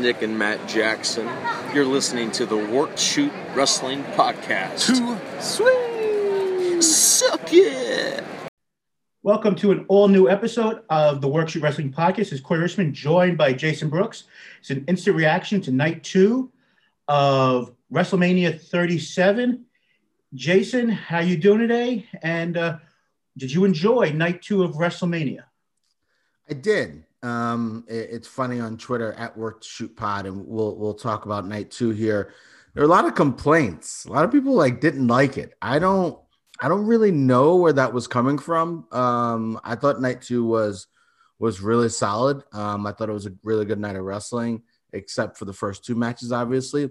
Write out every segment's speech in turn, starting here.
Nick and Matt Jackson. You're listening to the Work Shoot Wrestling Podcast. Too sweet. Suck it! Welcome to an all new episode of the Workshoot Wrestling Podcast. This is Corey Richmond, joined by Jason Brooks. It's an instant reaction to night two of WrestleMania 37. Jason, how you doing today? And uh, did you enjoy night two of WrestleMania? I did. Um, it- it's funny on Twitter at Work Shoot Pod, and we'll we'll talk about night two here. There are a lot of complaints. A lot of people like didn't like it. I don't. I don't really know where that was coming from. Um, I thought night two was was really solid. Um, I thought it was a really good night of wrestling, except for the first two matches. Obviously,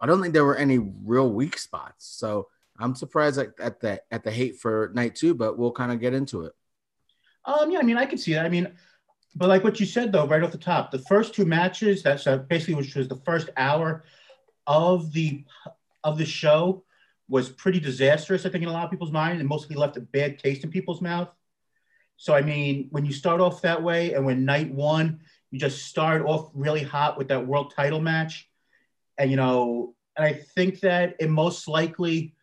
I don't think there were any real weak spots. So I'm surprised at, at the at the hate for night two, but we'll kind of get into it. Um, yeah, I mean, I could see that. I mean, but like what you said though, right off the top, the first two matches, that's uh, basically which was the first hour of the of the show, was pretty disastrous. I think in a lot of people's mind, and mostly left a bad taste in people's mouth. So I mean, when you start off that way, and when night one, you just start off really hot with that world title match, and you know, and I think that it most likely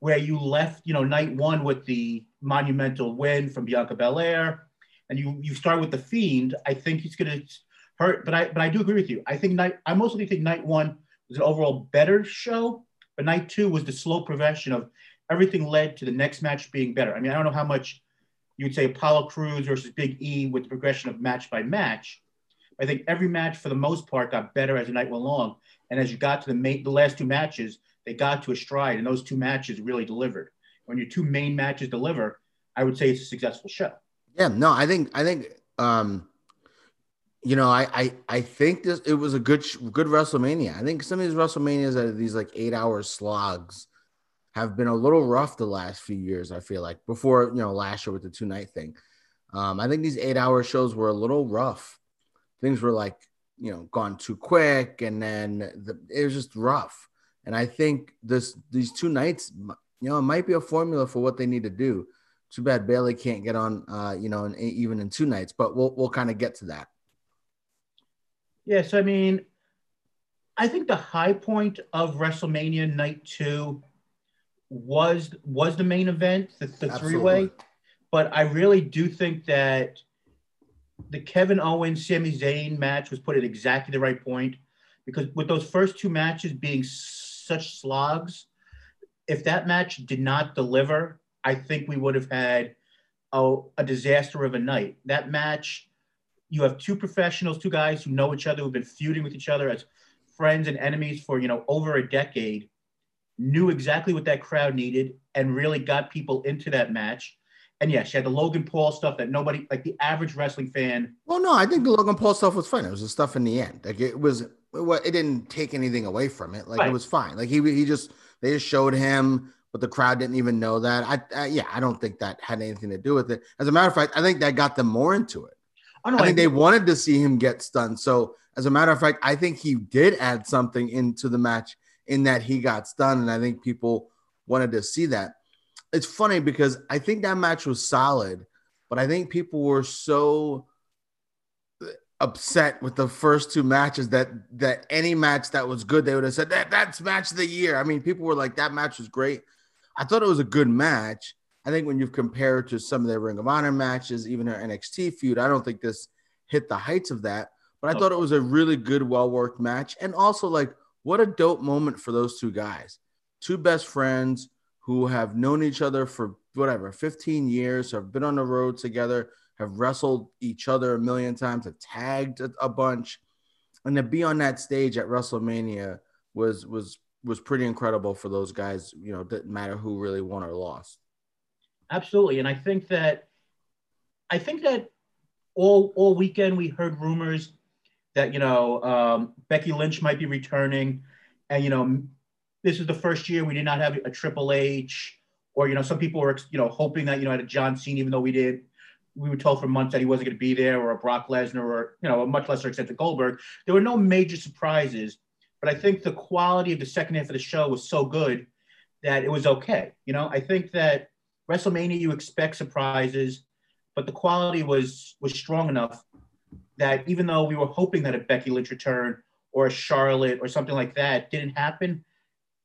where you left, you know, night one with the monumental win from Bianca Belair, and you you start with the Fiend. I think he's going to hurt, but I but I do agree with you. I think night I mostly think night one was an overall better show, but night two was the slow progression of everything led to the next match being better. I mean, I don't know how much you would say Apollo Crews versus Big E with the progression of match by match. I think every match for the most part got better as the night went along, and as you got to the main, the last two matches, they got to a stride, and those two matches really delivered. When your two main matches deliver, I would say it's a successful show. Yeah, no, I think I think um you know, I I I think this it was a good good WrestleMania. I think some of these WrestleManias that are these like 8-hour slogs have been a little rough the last few years, I feel like. Before, you know, last year with the two-night thing. Um I think these 8-hour shows were a little rough. Things were like, you know, gone too quick and then the, it was just rough. And I think this these two nights, you know, it might be a formula for what they need to do. Too bad Bayley can't get on, uh, you know, in, even in two nights, but we'll we'll kind of get to that. Yes, I mean, I think the high point of WrestleMania Night Two was was the main event, the, the three way. But I really do think that the Kevin Owens Sami Zayn match was put at exactly the right point because with those first two matches being such slogs, if that match did not deliver, I think we would have had a, a disaster of a night. That match, you have two professionals, two guys who know each other, who've been feuding with each other as friends and enemies for you know over a decade, knew exactly what that crowd needed and really got people into that match. And yes, you had the Logan Paul stuff that nobody, like the average wrestling fan, Well, no, I think the Logan Paul stuff was fun. It was the stuff in the end. Like it was, it, it didn't take anything away from it. Like Right. it was fine. Like he he just they just showed him, but the crowd didn't even know that. I, I yeah, I don't think that had anything to do with it. As a matter of fact, I think that got them more into it. oh no, I think I- they wanted to see him get stunned. So, as a matter of fact, I think he did add something into the match in that he got stunned, and I think people wanted to see that. It's funny because I think that match was solid, but I think people were so upset with the first two matches that that any match that was good they would have said that that's match of the year. I mean, people were like that match was great. I thought it was a good match. I think when you've compared to some of their Ring of Honor matches, even their NXT feud, I don't think this hit the heights of that. But I thought it was a really good, well worked match. And also, like, what a dope moment for those two guys. Two best friends who have known each other for whatever, 15 years, have been on the road together, have wrestled each other a million times, have tagged a, a bunch. And to be on that stage at WrestleMania was was was pretty incredible for those guys. You know, didn't matter who really won or lost. Absolutely, and I think that I think that all all weekend we heard rumors that you know um, Becky Lynch might be returning, and you know this is the first year we did not have a Triple H, or you know some people were you know hoping that you know had a John Cena, even though we did. We were told for months that he wasn't going to be there, or a Brock Lesnar, or you know a much lesser extent to Goldberg. There were no major surprises, but I think the quality of the second half of the show was so good that it was okay. You know, I think that WrestleMania, you expect surprises, but the quality was was strong enough that even though we were hoping that a Becky Lynch return or a Charlotte or something like that didn't happen,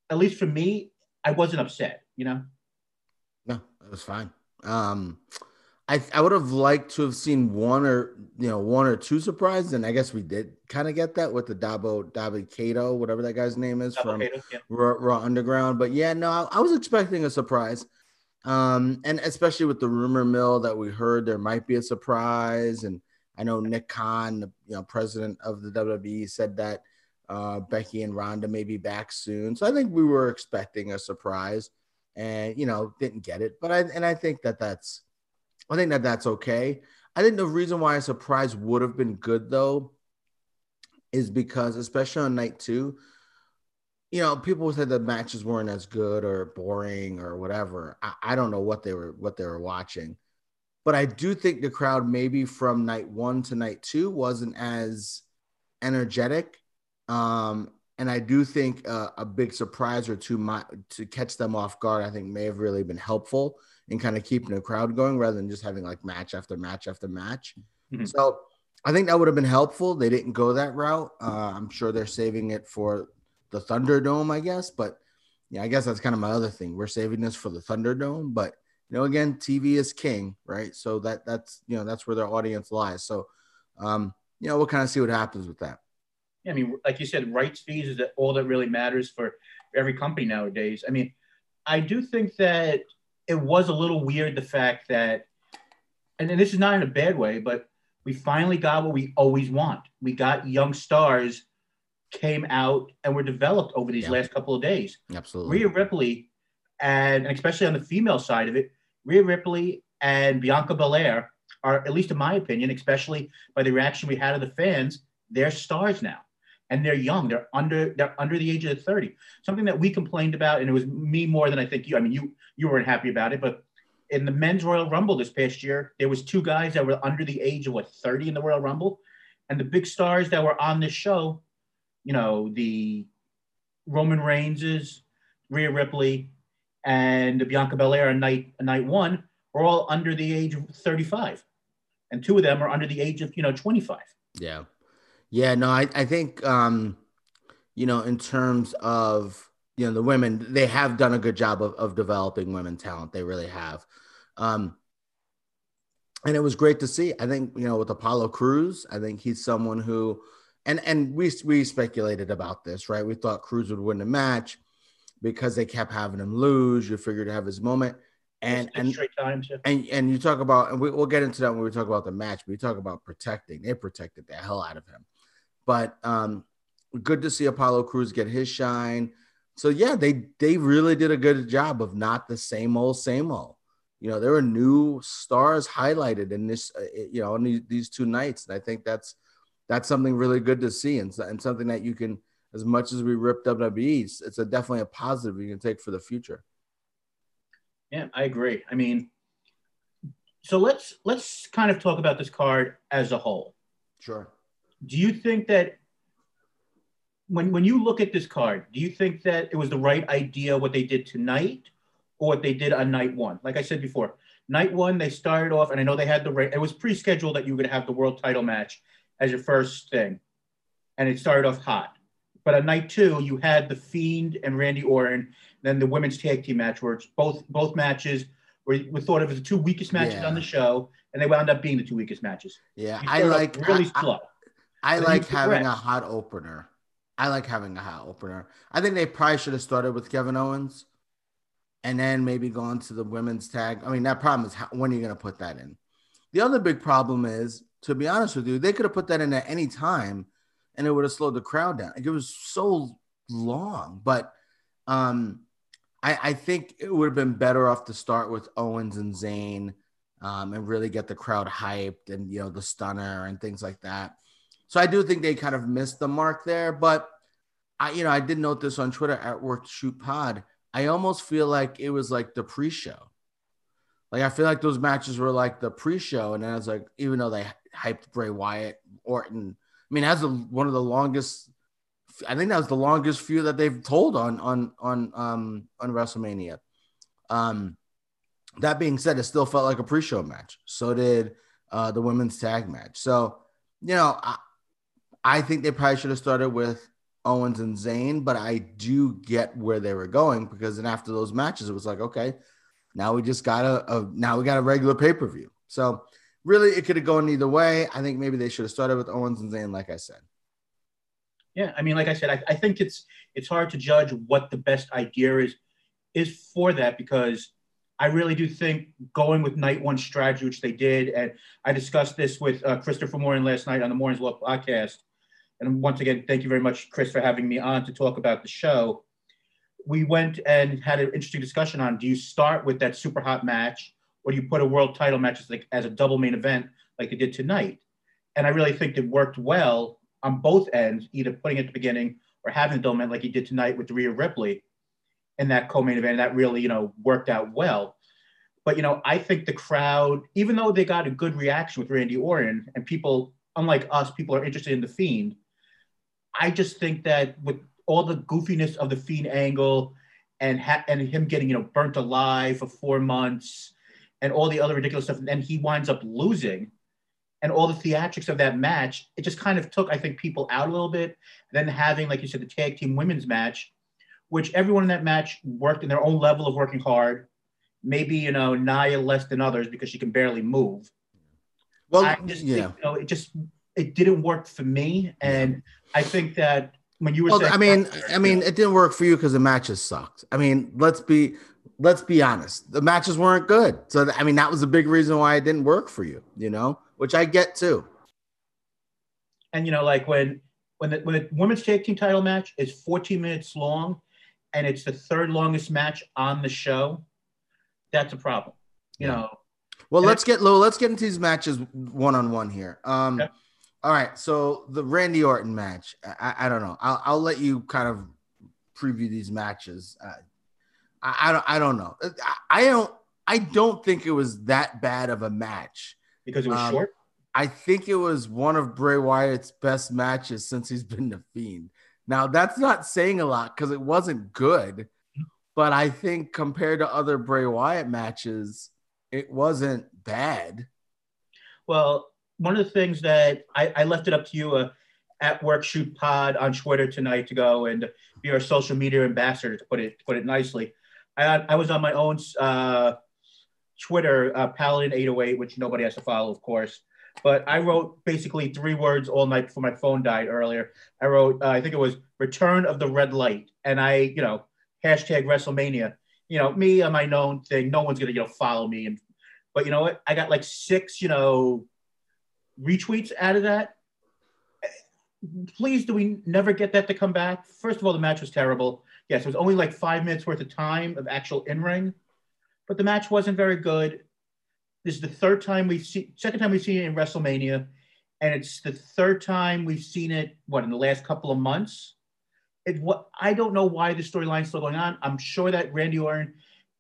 at least for me, I wasn't upset. You know. No, it was fine. Um, I I would have liked to have seen one or you know one or two surprises, and I guess we did kind of get that with the Dabo David Kato, whatever that guy's name is from Kato, yeah. Raw, Raw Underground. But yeah, no, I, I was expecting a surprise, um, and especially with the rumor mill that we heard there might be a surprise, and I know Nick Khan, the you know president of the WWE, said that uh, Becky and Ronda may be back soon. So I think we were expecting a surprise, and you know didn't get it. But I and I think that that's I think that that's okay. I think the reason why a surprise would have been good though is because especially on night two, you know, people said the matches weren't as good or boring or whatever. I, I don't know what they were what they were watching, but I do think the crowd maybe from night one to night two wasn't as energetic. Um, and I do think uh, a big surprise or two might, to catch them off guard. I think may have really been helpful in kind of keeping the crowd going rather than just having like match after match after match. Mhm. So I think that would have been helpful. They didn't go that route. Uh, I'm sure they're saving it for the Thunderdome, I guess. But yeah, I guess that's kind of my other thing. We're saving this for the Thunderdome, but you know, again, TV is king, right? So that that's you know that's where their audience lies. So, um, you know, we'll kind of see what happens with that. Yeah, I mean, like you said, rights fees is all that really matters for every company nowadays. I mean, I do think that it was a little weird the fact that, and, and this is not in a bad way, but we finally got what we always want. We got young stars came out and were developed over these Yeah. last couple of days. Absolutely. Rhea Ripley, and, and especially on the female side of it, Rhea Ripley and Bianca Belair are, at least in my opinion, especially by the reaction we had of the fans, they're stars now, and they're young. They're under they're under the age of thirty. Something that we complained about, and it was me more than I think you. I mean, you you weren't happy about it, but in the men's Royal Rumble this past year, there was two guys that were under the age of what thirty in the Royal Rumble, and the big stars that were on this show, you know, the Roman Reigns's, Rhea Ripley, and Bianca Belair on night night one are all under the age of 35. And two of them are under the age of, you know, 25. Yeah. Yeah, no, I, I think um, you know, in terms of you know the women, they have done a good job of, of developing women talent. They really have. Um and it was great to see. I think, you know, with Apollo Crews, I think he's someone who and and we we speculated about this, right? We thought Crews would win the match because they kept having him lose. You figured to have his moment. And and times. Yeah. and and you talk about and we, we'll get into that when we talk about the match but we talk about protecting they protected the hell out of him but um good to see apollo crews get his shine so yeah they they really did a good job of not the same old same old you know there were new stars highlighted in this uh, you know in these, these two nights and i think that's that's something really good to see and, and something that you can as much as we ripped WWE, it's, it's a definitely a positive you can take for the future Yeah, I agree. I mean, so let's let's kind of talk about this card as a whole. sure Do you think that when when you look at this card, do you think that it was the right idea what they did tonight or what they did on night one? Like I said before, night one they started off, and I know they had the ra- it was pre-scheduled that you were going to have the world title match as your first thing, and it started off hot. But on night two, you had the Fiend and Randy Orton, then the women's tag team match, where it's both both matches were, were thought of as the two weakest matches Yeah. on the show, and they wound up being the two weakest matches. yeah i like really I- I- slow. I But like having a hot opener. I like having a hot opener. I think they probably should have started with Kevin Owens and then maybe gone to the women's tag. I mean, that problem is how, when are you going to put that in? The other big problem is, to be honest with you, they could have put that in at any time and it would have slowed the crowd down. Like, it was so long, but um, I, I think it would have been better off to start with Owens and Zayn um, and really get the crowd hyped and you know the stunner and things like that. So I do think they kind of missed the mark there, but I you know I did note this on Twitter at Work Shoot Pod. I almost feel like it was like the pre-show. Like I feel like those matches were like the pre-show, and then I was like, even though they hyped Bray Wyatt, Orton. I mean, that's the, one of the longest. I think that was the longest feud that they've told on on on um on WrestleMania. Um, that being said, it still felt like a pre-show match. So did uh, the women's tag match. So you know, I, I think they probably should have started with Owens and Zayn, but I do get where they were going because then after those matches, it was like, okay, now we just got a, a now we got a regular pay per view. So really, it could have gone either way. I think maybe they should have started with Owens and Zayn, like I said. Yeah, I mean, like I said, I, I think it's it's hard to judge what the best idea is is for that because I really do think going with night one strategy, which they did, and I discussed this with uh, Christopher Morin last night on the Morning's Law podcast. And once again, thank you very much, Chris, for having me on to talk about the show. We went and had an interesting discussion on: Do you start with that super hot match, or do you put a world title match as, like, as a double main event like they did tonight? And I really think it worked well on both ends, either putting it at the beginning or having the double main like he did tonight with Rhea Ripley in that co-main event. That really, you know, worked out well. But you know, I think the crowd, even though they got a good reaction with Randy Orton, and people, unlike us, people are interested in the Fiend. I just think that with all the goofiness of the Fiend angle, and ha- and him getting you know burnt alive for four months, and all the other ridiculous stuff, and then he winds up losing, and all the theatrics of that match, it just kind of took I think people out a little bit. then having, like you said, the tag team women's match, which everyone in that match worked in their own level of working hard maybe you know Nia less than others because she can barely move. Well, I just yeah. think, you know, it just it didn't work for me, and I think that when you were well, saying, I mean, I mean, it didn't work for you because the matches sucked. I mean, let's be let's be honest, the matches weren't good. So I mean, that was a big reason why it didn't work for you. You know, which I get too. And you know, like when when the when the women's tag team title match is 14 minutes long, and it's the third longest match on the show that's a problem. You yeah. know. Well, let's get low. Let's get into these matches one on one here. Um, okay. All right. So the Randy Orton match. I, I don't know. I'll, I'll let you kind of preview these matches. Uh, I, I don't. I don't know. I, I, don't. I don't think it was that bad of a match because it was um, short. I think it was one of Bray Wyatt's best matches since he's been the Fiend. Now that's not saying a lot because it wasn't good but I think compared to other Bray Wyatt matches, it wasn't bad. Well, one of the things that I, I left it up to you uh, at Work Shoot Pod on Twitter tonight to go and be our social media ambassador to put it to put it nicely. I I was on my own uh, Twitter, uh, Paladin 808, which nobody has to follow, of course. But I wrote basically three words all night before my phone died earlier. I wrote, uh, I think it was "Return of the Red Light," and I, you know, hashtag WrestleMania. You know, me on my known thing, no one's gonna you know follow me. And but you know what? I got like six you know retweets out of that. Please, do we never get that to come back? First of all, the match was terrible. Yes, it was only like five minutes worth of time of actual in ring, but the match wasn't very good. This is the third time we've seen, second time we've seen it in WrestleMania, and it's the third time we've seen it. What in the last couple of months? it what I don't know why the storyline's still going on. I'm sure that Randy Orton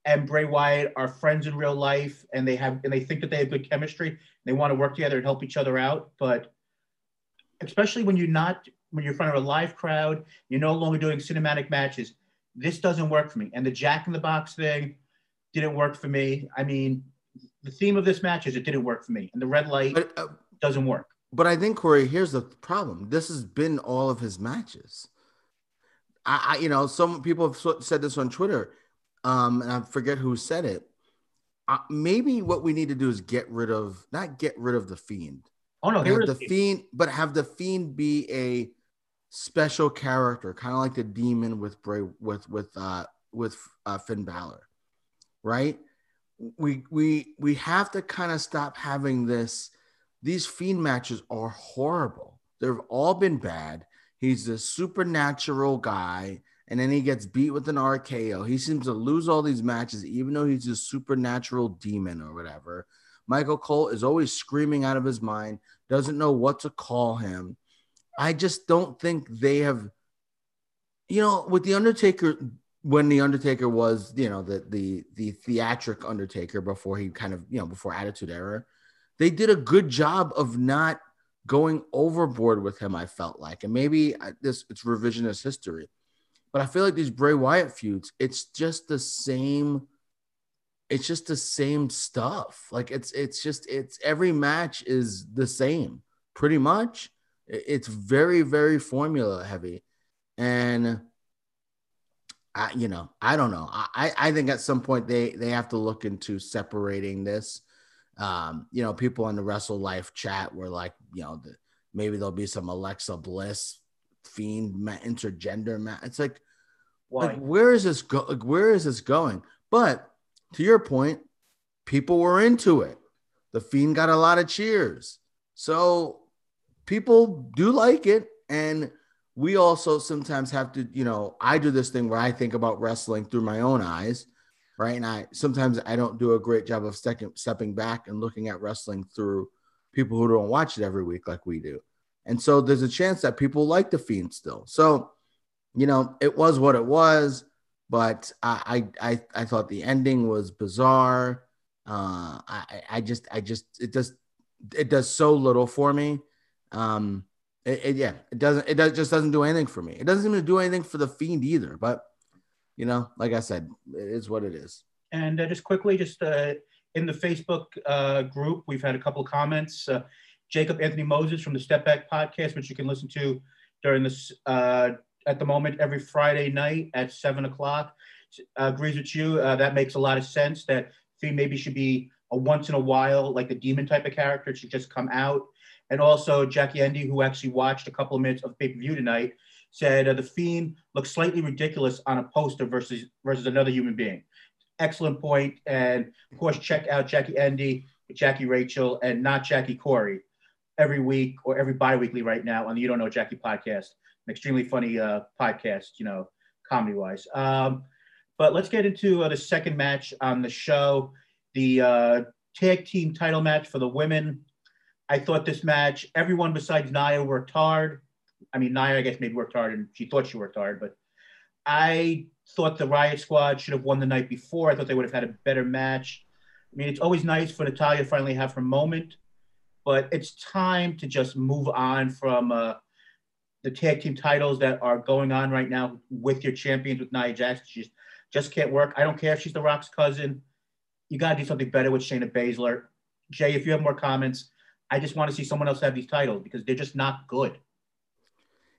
and Bray Wyatt are friends in real life and they have and they think that they have good chemistry. They want to work together and help each other out. But especially when you're not when you're in front of a live crowd, you're no longer doing cinematic matches. This doesn't work for me. And the Jack in the Box thing didn't work for me. I mean, the theme of this match is it didn't work for me, and the red light but, uh, doesn't work. But I think Corey, here's the problem. This has been all of his matches. I, I you know, some people have said this on Twitter, um, and I forget who said it. Uh, maybe what we need to do is get rid of not get rid of the fiend. Oh no, have the fiend, but have the fiend be a special character, kind of like the demon with Bray with with uh with uh, Finn Balor, right? We we we have to kind of stop having this. These fiend matches are horrible. They've all been bad. He's a supernatural guy, and then he gets beat with an RKO. He seems to lose all these matches, even though he's a supernatural demon or whatever. Michael Cole is always screaming out of his mind, doesn't know what to call him. I just don't think they have, you know, with the Undertaker when the Undertaker was, you know, the the the theatric Undertaker before he kind of, you know, before Attitude Era, they did a good job of not going overboard with him. I felt like, and maybe uh, this it's revisionist history, but I feel like these Bray Wyatt feuds, it's just the same. It's just the same stuff. Like it's it's just it's every match is the same, pretty much. It's very, very formula heavy. And I, you know, I don't know. I, I think at some point they they have to look into separating this. Um, you know, people on the Wrestle Life chat were like, you know, the, maybe there'll be some Alexa Bliss fiend intergender match. It's like, Why? like where is this go? Like, where is this going? But to your point, people were into it. The fiend got a lot of cheers, so people do like it, and we also sometimes have to, you know, I do this thing where I think about wrestling through my own eyes, right? And I sometimes I don't do a great job of stepping stepping back and looking at wrestling through people who don't watch it every week like we do. And so there's a chance that people like the Fiend still. So, you know, it was what it was, but I I I, thought the ending was bizarre. Uh, I I just I just it does it does so little for me. Um, it, it, yeah, it doesn't it does just doesn't do anything for me. It doesn't even do anything for the Fiend either. But you know, like I said, it is what it is. And uh, just quickly, just uh, in the Facebook uh, group, we've had a couple of comments. Jacob Anthony Moses from the Step Back podcast, which you can listen to during this uh, at the moment every Friday night at seven o'clock. Uh, agrees with you. Uh, that makes a lot of sense. That Fiend maybe should be a once in a while, like the demon type of character. Should just come out. And also Jackie Endy, who actually watched a couple of minutes of pay per view tonight, said uh, the Fiend looks slightly ridiculous on a poster versus versus another human being. Excellent point. And of course, check out Jackie Endy, Jackie Rachel, and not Jackie Corey every week or every bi-weekly right now on the You Don't Know Jackie podcast. An extremely funny uh, podcast, you know, comedy wise. Um, but let's get into uh, the second match on the show, the uh, tag team title match for the women. I thought this match, everyone besides Nia worked hard. I mean, Nia, I guess, maybe worked hard and she thought she worked hard, but I thought the Riot Squad should have won the night before. I thought they would have had a better match. I mean, it's always nice for Natalya to finally have her moment but it's time to just move on from uh, the tag team titles that are going on right now with your champions with Nia Jax. She just, just can't work. I don't care if she's The Rock's cousin. You got to do something better with Shayna Baszler. Jay, if you have more comments, I just want to see someone else have these titles because they're just not good.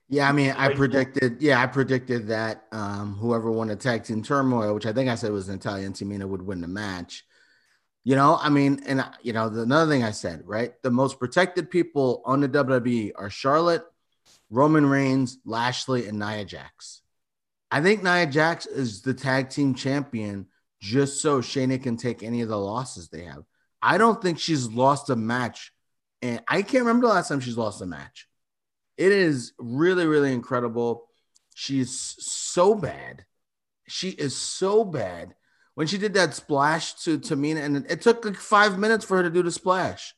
Yeah, I mean, I predicted. Yeah, I predicted that um, whoever won the tag team turmoil, which I think I said was Natalya and Tamina, would win the match. You know, I mean, and you know, the, another thing I said, right? The most protected people on the WWE are Charlotte, Roman Reigns, Lashley, and Nia Jax. I think Nia Jax is the tag team champion just so Shayna can take any of the losses they have. I don't think she's lost a match, and I can't remember the last time she's lost a match. It is really, really incredible. She's so bad. She is so bad when she did that splash to Tamina, and it took like five minutes for her to do the splash.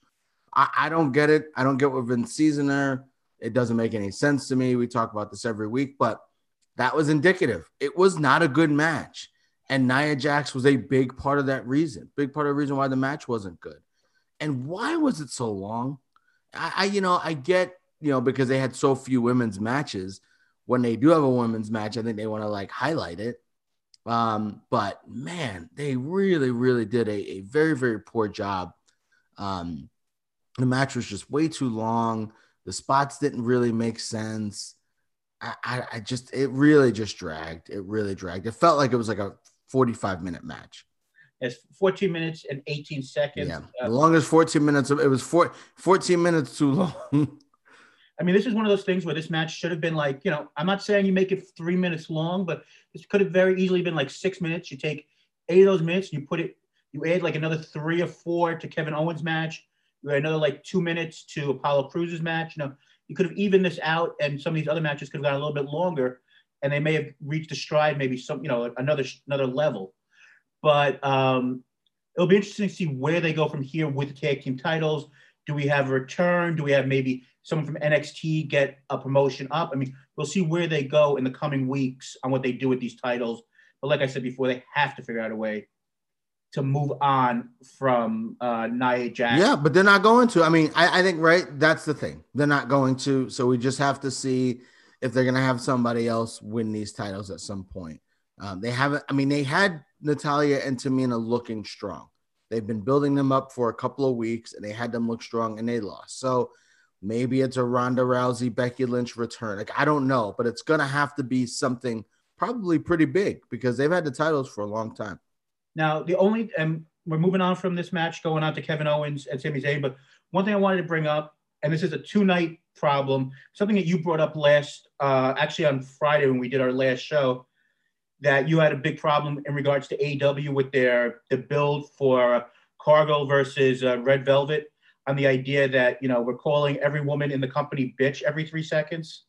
I, I don't get it. I don't get what Vince sees in her. It doesn't make any sense to me. We talk about this every week, but that was indicative. It was not a good match. And Nia Jax was a big part of that reason, big part of the reason why the match wasn't good. And why was it so long? I, I you know, I get, you know, because they had so few women's matches. When they do have a women's match, I think they want to like highlight it. Um, but man, they really, really did a, a very, very poor job. Um, the match was just way too long. The spots didn't really make sense. I, I, I just, it really just dragged. It really dragged. It felt like it was like a 45 minute match. It's 14 minutes and 18 seconds. Yeah. Uh, the longest 14 minutes. It was four, 14 minutes too long. I mean, this is one of those things where this match should have been like, you know, I'm not saying you make it three minutes long, but this could have very easily been like six minutes. You take eight of those minutes, you put it, you add like another three or four to Kevin Owens' match. You add another like two minutes to Apollo Crews's match. You know, you could have evened this out, and some of these other matches could have gone a little bit longer, and they may have reached a stride, maybe some, you know, another another level. But um, it'll be interesting to see where they go from here with tag team titles. Do we have a return? Do we have maybe someone from NXT get a promotion up? I mean, we'll see where they go in the coming weeks on what they do with these titles. But like I said before, they have to figure out a way to move on from uh, Nia Jax. Yeah, but they're not going to. I mean, I, I think right. That's the thing. They're not going to. So we just have to see if they're going to have somebody else win these titles at some point. Um, they haven't. I mean, they had Natalya and Tamina looking strong. They've been building them up for a couple of weeks, and they had them look strong, and they lost. So Maybe it's a Ronda Rousey, Becky Lynch return. Like I don't know, but it's gonna have to be something probably pretty big because they've had the titles for a long time. Now, the only and we're moving on from this match, going on to Kevin Owens and Sami Zayn. But one thing I wanted to bring up, and this is a two-night problem, something that you brought up last, uh, actually on Friday when we did our last show, that you had a big problem in regards to AW with their the build for Cargill versus uh, Red Velvet, on the idea that you know we're calling every woman in the company bitch every three seconds.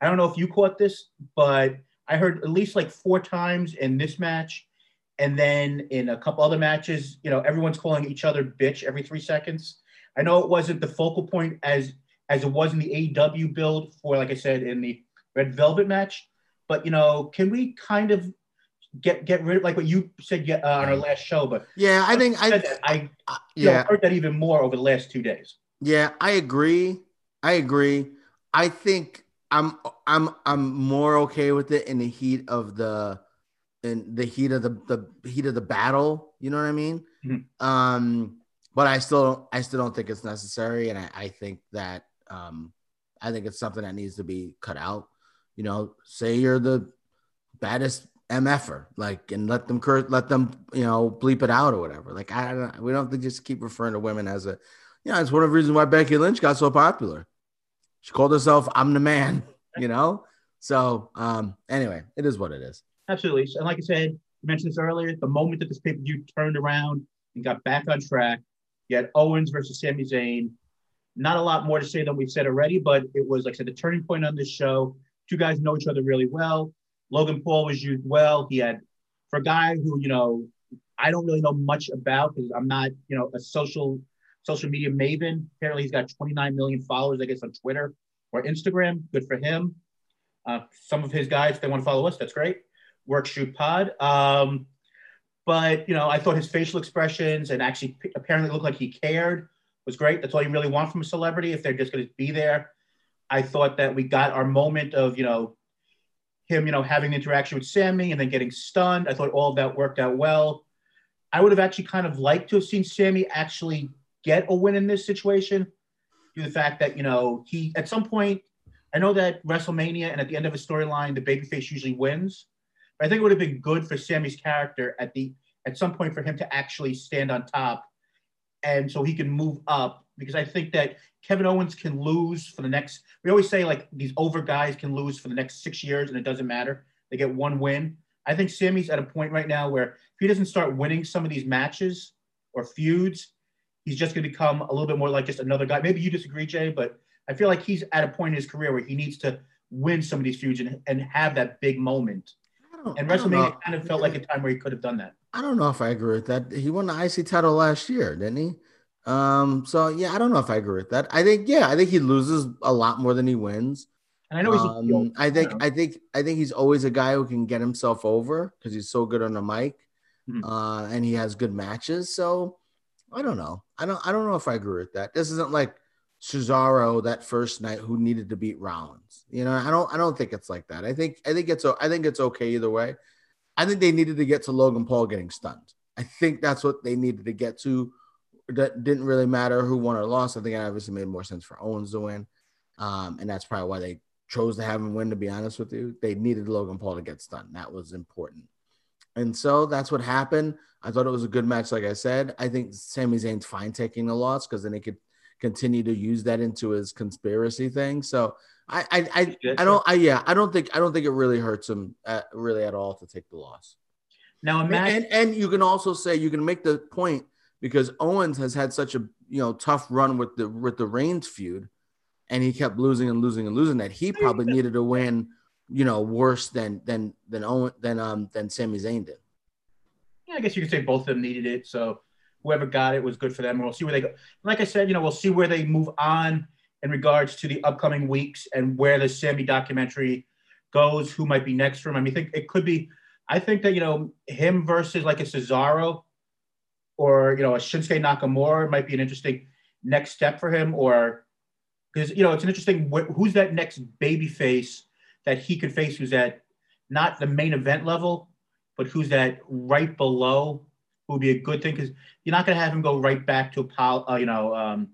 I don't know if you caught this, but I heard at least like four times in this match and then in a couple other matches, you know, everyone's calling each other bitch every three seconds. I know it wasn't the focal point as as it was in the AEW build for, like I said, in the Red Velvet match. But you know, can we kind of get get rid of like what you said uh, on our last show? But yeah, I think I I, I yeah know, heard that even more over the last two days. Yeah, I agree. I agree. I think I'm I'm I'm more okay with it in the heat of the in the heat of the the heat of the battle. You know what I mean? Mm-hmm. Um, but I still I still don't think it's necessary, and I, I think that um, I think it's something that needs to be cut out. You know, say you're the baddest mf'er, like, and let them curse, let them you know bleep it out or whatever. Like, I don't. We don't just keep referring to women as a. You know, it's one of the reasons why Becky Lynch got so popular. She called herself "I'm the man." You know. So um, anyway, it is what it is. Absolutely. And like I said, you mentioned this earlier, the moment that this pay per view turned around and got back on track, you had Owens versus Sami Zayn. Not a lot more to say than we've said already, but it was, like I said, the turning point on this show. Two guys know each other really well. Logan Paul was used well. He had, for a guy who, you know, I don't really know much about because I'm not, you know, a social social media maven. Apparently, he's got 29 million followers, I guess, on Twitter or Instagram. Good for him. Uh, some of his guys, if they want to follow us, that's great work shoot pod. Um, but you know, I thought his facial expressions and actually apparently looked like he cared was great. That's all you really want from a celebrity if they're just going to be there. I thought that we got our moment of you know him, you know, having the interaction with Sami and then getting stunned. I thought all of that worked out well. I would have actually kind of liked to have seen Sami actually get a win in this situation due to the fact that, you know, he at some point, I know that WrestleMania and at the end of a storyline, the babyface usually wins. I think it would have been good for Sami's character at the at some point for him to actually stand on top, and so he can move up. Because I think that Kevin Owens can lose for the next. We always say like these over guys can lose for the next six years, and it doesn't matter. They get one win. I think Sami's at a point right now where if he doesn't start winning some of these matches or feuds, he's just going to become a little bit more like just another guy. Maybe you disagree, Jay, but I feel like he's at a point in his career where he needs to win some of these feuds and, and have that big moment and WrestleMania kind of felt like a time where he could have done that. I don't know if I agree with that. He won the IC title last year, didn't he? Um, so yeah, I don't know if I agree with that. I think yeah, I think he loses a lot more than he wins. And I know he's. Um, I think I, I, think I think he's always a guy who can get himself over because he's so good on the mic, mm-hmm. uh, and he has good matches. So I don't know. I don't. I don't know if I agree with that. This isn't like Cesaro that first night who needed to beat Rollins. You know, I don't I don't think it's like that. I think I think it's I think it's okay either way. I think they needed to get to Logan Paul getting stunned. I think that's what they needed to get to. That didn't really matter who won or lost. I think it obviously made more sense for Owens to win. Um, and that's probably why they chose to have him win, to be honest with you. They needed Logan Paul to get stunned. That was important. And so that's what happened. I thought it was a good match, like I said. I think Sami Zayn's fine taking the loss because then he could continue to use that into his conspiracy thing. So I I I, I don't I yeah I don't think I don't think it really hurts him at, uh, really at all to take the loss. Now imagine and, and you can also say you can make the point because Owens has had such a you know tough run with the with the Reigns feud, and he kept losing and losing and losing that he probably needed to win you know worse than than than Owen than um than Sami Zayn did. Yeah, I guess you could say both of them needed it. So whoever got it was good for them. We'll see where they go. Like I said, you know, we'll see where they move on in regards to the upcoming weeks and where the Sami documentary goes, who might be next for him. I mean, think it could be, I think that, you know, him versus like a Cesaro or, you know, a Shinsuke Nakamura might be an interesting next step for him or because, you know, it's an interesting, who's that next baby face that he could face who's at not the main event level, but who's that right below who would be a good thing because you're not going to have him go right back to Apollo, uh, you know, um,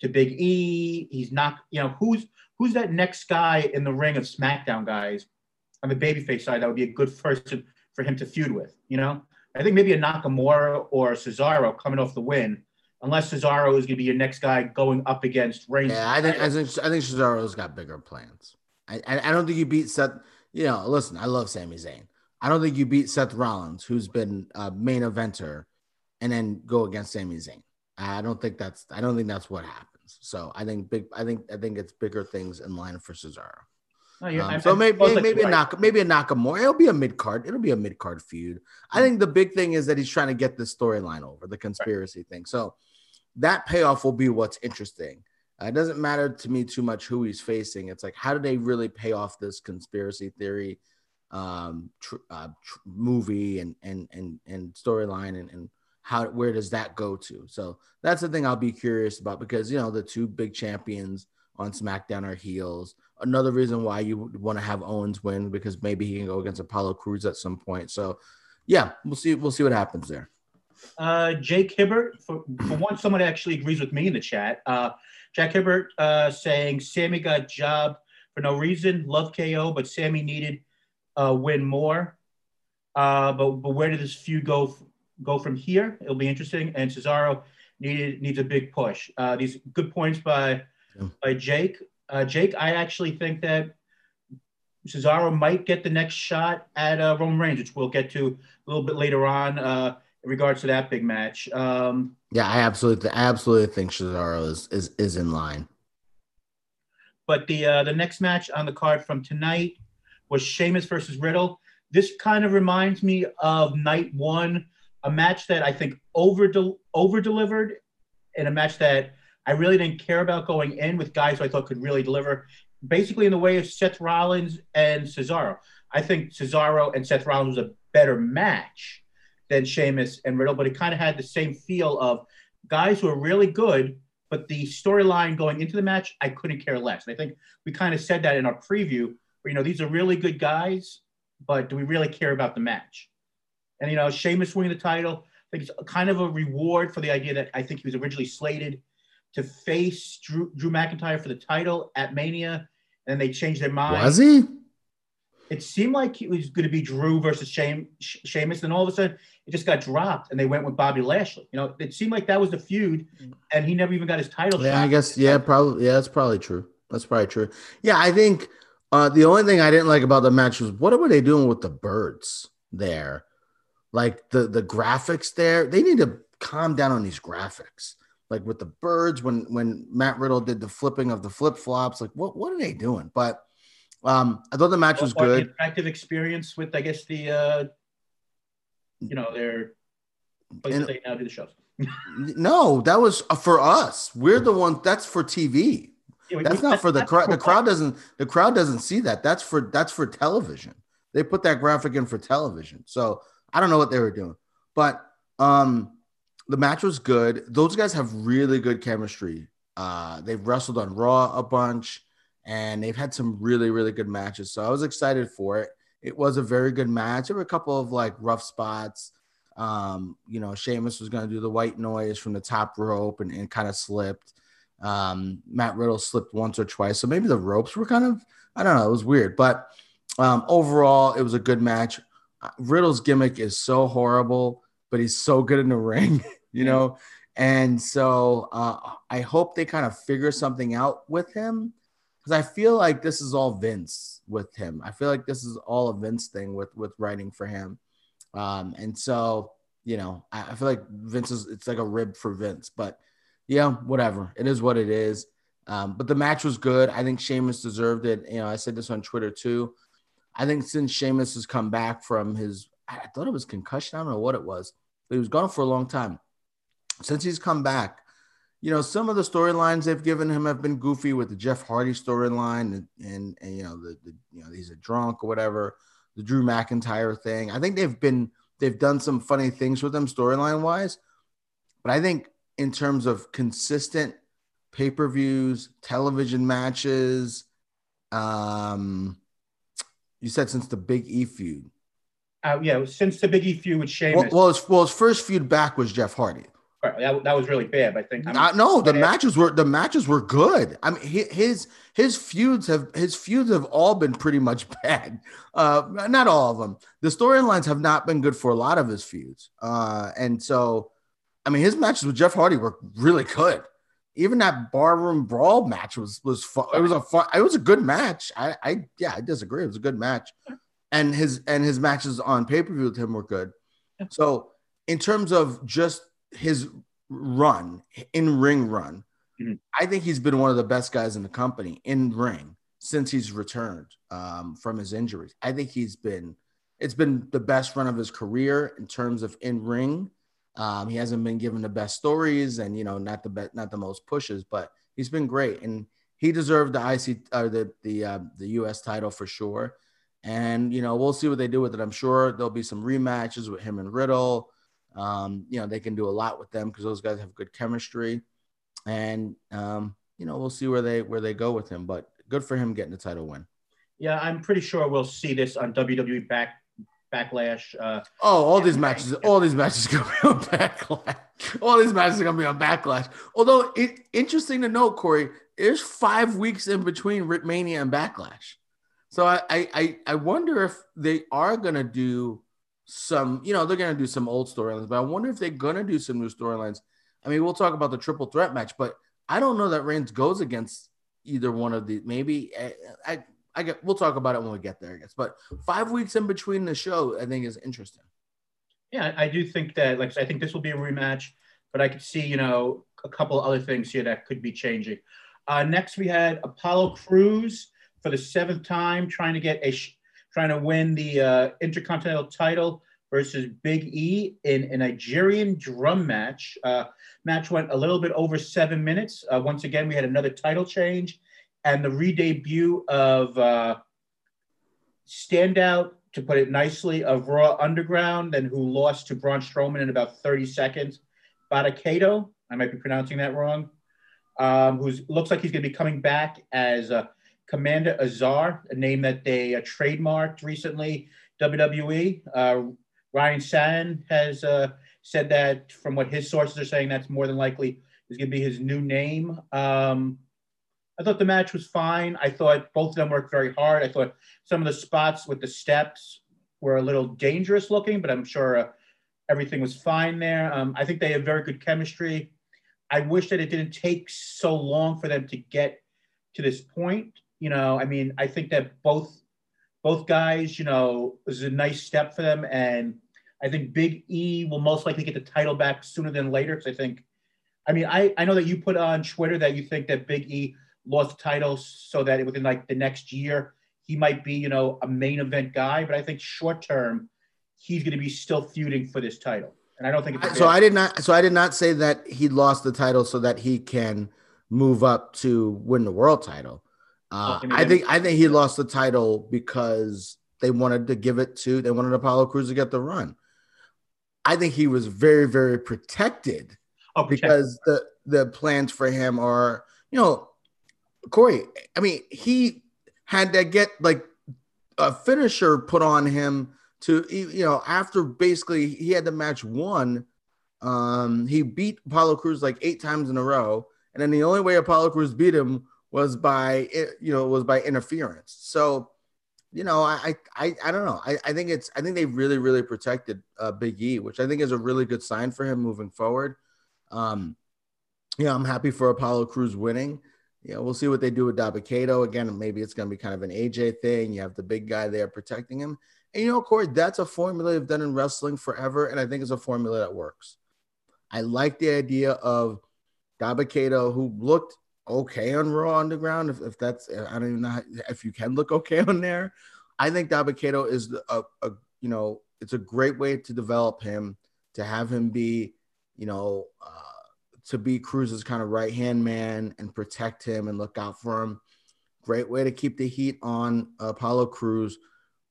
to Big E. He's not, you know, who's who's that next guy in the ring of SmackDown guys on the babyface side that would be a good person for him to feud with. You know, I think maybe a Nakamura or Cesaro coming off the win, unless Cesaro is going to be your next guy going up against Reigns. Yeah, I think I think I think Cesaro's got bigger plans. I I, I don't think you beat Seth. You know, listen, I love Sami Zayn. I don't think you beat Seth Rollins, who's been a main eventer, and then go against Sami Zayn. I don't think that's I don't think that's what happens. So I think big I think I think it's bigger things in line for Cesaro. No, Um, I'm- so maybe like maybe a right. knock maybe a Nakamura. It'll be a mid card. It'll be a mid card feud. I think the big thing is that he's trying to get this storyline over the conspiracy thing. So that payoff will be what's interesting. Uh, it doesn't matter to me too much who he's facing. It's like how do they really pay off this conspiracy theory um, tr- uh, tr- movie and and and and storyline and and how where does that go to? So that's the thing I'll be curious about because you know the two big champions on SmackDown are heels. Another reason why you want to have Owens win because maybe he can go against Apollo Crews at some point. So yeah, we'll see. We'll see what happens there. Uh, Jake Hibbert, for, for one, someone actually agrees with me in the chat. Uh, Jack Hibbert uh, saying Sami got job for no reason. Love KO, but Sami needed uh, win more. Uh, but but where did this feud go go from here? It'll be interesting. And Cesaro needed needs a big push. Uh, these good points by Yeah. by Jake. Uh, Jake, I actually think that Cesaro might get the next shot at uh, Roman Reigns, which we'll get to a little bit later on. Uh, in regards to that big match. Um, Yeah, I absolutely, I absolutely think Cesaro is is is in line. but the uh, the next match on the card from tonight was Sheamus versus Riddle. This kind of reminds me of night one, a match that I think over over delivered, and a match that I really didn't care about going in with guys who I thought could really deliver. Basically, in the way of Seth Rollins and Cesaro. I think Cesaro and Seth Rollins was a better match than Sheamus and Riddle, but it kind of had the same feel of guys who are really good, but the storyline going into the match, I couldn't care less. And I think we kind of said that in our preview, where you know these are really good guys, but do we really care about the match? And you know, Sheamus winning the title, I think it's kind of a reward for the idea that I think he was originally slated to face Drew, Drew McIntyre for the title at Mania, and they changed their mind Was he? it seemed like it was going to be Drew versus Shame, Sheamus, and all of a sudden it just got dropped, and they went with Bobby Lashley. You know, it seemed like that was the feud, and he never even got his title. Yeah, shot. I guess. Yeah, probably. Yeah, that's probably true. That's probably true. Yeah, I think uh, the only thing I didn't like about the match was what were they doing with the birds there? Like the the graphics there, they need to calm down on these graphics. Like with the birds, when when Matt Riddle did the flipping of the flip flops, like what what are they doing? But um, I thought the match was good. Interactive experience with, I guess, the uh, you know their places And- they now do the shows. No, that was uh, for us. We're the one. That's for TV. Yeah, That's we- not for the crowd. The crowd doesn't. The crowd doesn't see that. That's for that's for television. They put that graphic in for television. So I don't know what they were doing, but um, the match was good. Those guys have really good chemistry. Uh, they've wrestled on Raw a bunch, and they've had some really really good matches. So I was excited for it. It was a very good match. There were a couple of like rough spots. Um, you know, Sheamus was going to do the white noise from the top rope and, and kind of slipped. Um, Matt Riddle slipped once or twice. So maybe the ropes were kind of, I don't know, it was weird. But um, overall, it was a good match. Uh, Riddle's gimmick is so horrible, but he's so good in the ring, you know? And so uh, I hope they kind of figure something out with him because I feel like this is all Vince with him. I feel like this is all a Vince thing with with writing for him. Um, and so, you know, I, I feel like Vince is it's like a rib for Vince, but yeah, whatever. It is what it is. Um, but the match was good. I think Sheamus deserved it. You know, I said this on Twitter too. I think since Sheamus has come back from his, I thought it was concussion. I don't know what it was. But he was gone for a long time. Since he's come back, you know, some of the storylines they've given him have been goofy with the Jeff Hardy storyline and, and, and you know, the, the, you know, he's a drunk or whatever, the Drew McIntyre thing. I think they've been, they've done some funny things with him storyline wise. But I think in terms of consistent pay per views, television matches, um, you said since the Big E feud. Uh, yeah, since the Big E feud with Well, Sheamus. well, his, well, his first feud back was Jeff Hardy. Right, that, that was really bad. I think I'm- Uh, no, the Yeah. matches were the matches were good. I mean, his his feuds have his feuds have all been pretty much bad. Uh, not all of them. The storylines have not been good for a lot of his feuds. Uh, and so, I mean, his matches with Jeff Hardy were really good. Even that barroom brawl match was was fun. It was a fun. It was a good match. I, I yeah, I disagree. It was a good match, and his and his matches on pay per view with him were good. So, in terms of just his run in ring run, Mhm. I think he's been one of the best guys in the company in ring since he's returned um, from his injuries. I think he's been it's been the best run of his career in terms of in ring. Um, he hasn't been given the best stories and you know not the best not the most pushes, but he's been great and he deserved the IC or the the uh, the US title for sure. And you know we'll see what they do with it. I'm sure there'll be some rematches with him and Riddle. Um, you know, they can do a lot with them because those guys have good chemistry. And um, you know, we'll see where they where they go with him. But good for him getting the title win. yeah, I'm pretty sure we'll see this on WWE back backlash. Uh, Oh, all these matches, all these matches are gonna be on backlash. All these matches are gonna be on backlash. Although it interesting to note, Corey, there's five weeks in between Rip Mania and Backlash. So I, I I I wonder if they are gonna do some, you know, they're gonna do some old storylines, but I wonder if they're gonna do some new storylines. I mean, we'll talk about the triple threat match, but I don't know that Reigns goes against either one of the maybe I, I I get we'll talk about it when we get there, I guess. But five weeks in between the show, I think is interesting. yeah, I do think that, like I think this will be a rematch, but I could see, you know, a couple other things here that could be changing. Uh, next, we had Apollo Crews for the seventh time trying to get a trying to win the uh, Intercontinental title versus Big E in a Nigerian drum match. Uh, match went a little bit over seven minutes. Uh, once again, we had another title change and the re-debut of uh, standout, to put it nicely, of Raw Underground and who lost to Braun Strowman in about 30 seconds. Badacato, I might be pronouncing that wrong, um, who looks like he's going to be coming back as uh, Commander Azar, a name that they uh, trademarked recently, WWE. Uh, Ryan Satin has uh, said that from what his sources are saying, that's more than likely is going to be his new name. Um, I thought the match was fine. I thought both of them worked very hard. I thought some of the spots with the steps were a little dangerous looking, but I'm sure uh, everything was fine there. Um, I think they have very good chemistry. I wish that it didn't take so long for them to get to this point. You know, I mean, I think that both both guys, you know, is a nice step for them, and I think Big E will most likely get the title back sooner than later. Because I think, I mean, I I know that you put on Twitter that you think that Big E lost the title so that within like the next year he might be, you know, a main event guy. But I think short term, he's going to be still feuding for this title, and I don't think So I did not. So I did not say that he lost the title so that he can move up to win the world title. Uh, I think I think he lost the title because they wanted to give it to they wanted Apollo Crews to get the run. I think he was very very protected oh, because the the plans for him are you know Corey. I mean he had to get like a finisher put on him to you know after basically he had the match won. Um, he beat Apollo Crews like eight times in a row, and then the only way Apollo Crews beat him was by it, you know was by interference. So you know, I I I don't know. I, I think it's I think they really really protected uh, Big E, which I think is a really good sign for him moving forward. Um, yeah, I'm happy for Apollo Crews winning. Yeah, we'll see what they do with Dabba-Kato again. Maybe it's going to be kind of an AJ thing. You have the big guy there protecting him, and you know, Corey, that's a formula they've done in wrestling forever, and I think it's a formula that works. I like the idea of Dabba-Kato, who looked okay on Raw Underground. If, if that's, I don't even know how, if you can look okay on there. I think Dabba-Kato is a, a, you know, it's a great way to develop him, to have him be, you know, uh, to be Crews's kind of right hand man and protect him and look out for him. Great way to keep the heat on Apollo Crews.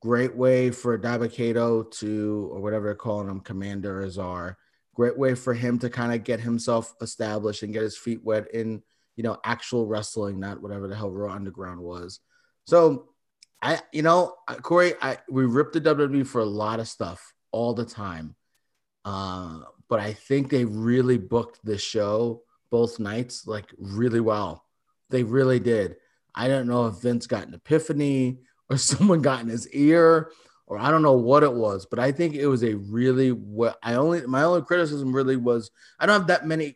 Great way for Dabba-Kato to, or whatever they're calling him, Commander Azar. Great way for him to kind of get himself established and get his feet wet in, you know, actual wrestling, not whatever the hell Raw Underground was. So, I, you know, Corey, I we ripped the WWE for a lot of stuff all the time. Uh, but I think they really booked the show both nights like really well. They really did. I don't know if Vince got an epiphany or someone got in his ear or I don't know what it was, but I think it was a really what I only my only criticism really was I don't have that many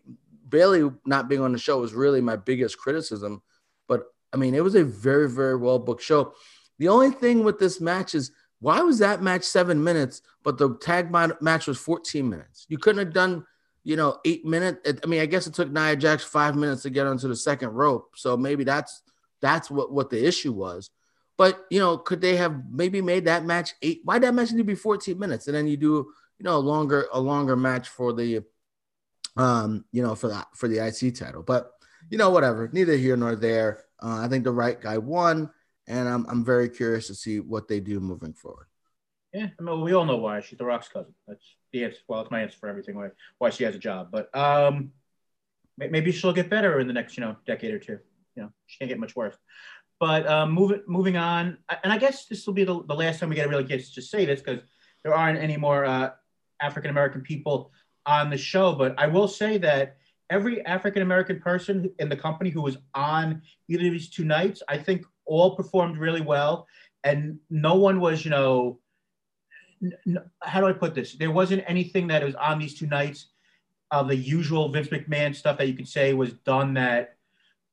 Bayley not being on the show was really my biggest criticism, but I mean it was a very very well booked show. The only thing with this match is why was that match seven minutes, but the tag match was 14 minutes? You couldn't have done, you know, eight minutes. I mean, I guess it took Nia Jax five minutes to get onto the second rope. So maybe that's that's what, what the issue was. But you know, could they have maybe made that match eight? Why that match need to be 14 minutes? And then you do, you know, a longer, a longer match for the um, you know, for that for the IC title. But you know, whatever, neither here nor there. Uh, I think the right guy won and I'm I'm very curious to see what they do moving forward. Yeah, I mean, we all know why she's the Rock's cousin. That's the answer. Well, it's my answer for everything. Why why she has a job, but um, maybe she'll get better in the next you know decade or two. You know, she can't get much worse. But um, moving moving on, and I guess this will be the, the last time we get a really get to say this because there aren't any more uh, African American people on the show. But I will say that every African American person in the company who was on either of these two nights, I think all performed really well, and no one was, you know, n- how do I put this? There wasn't anything that was on these two nights of the usual Vince McMahon stuff that you could say was done that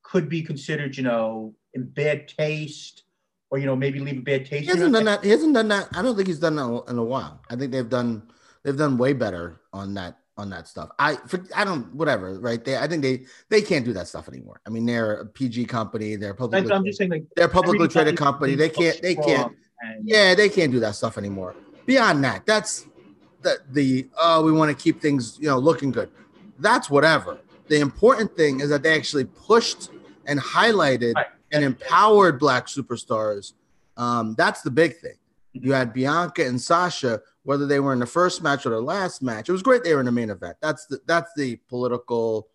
could be considered, you know, in bad taste or you know maybe leave a bad taste. He hasn't done that. He hasn't done that. I don't think he's done that in a while. I think they've done they've done way better on that on that stuff. I for, I don't whatever right there. I think they they can't do that stuff anymore. I mean, they're a PG company. They're publicly. I'm just saying like they're publicly traded company. They can't. They can't. Yeah, they can't do that stuff anymore. Beyond that, that's the the oh we want to keep things you know looking good. That's whatever. The important thing is that they actually pushed and highlighted right. and empowered black superstars. Um, that's the big thing. You had Bianca and Sasha whether they were in the first match or the last match. It was great they were in the main event. That's the that's the political,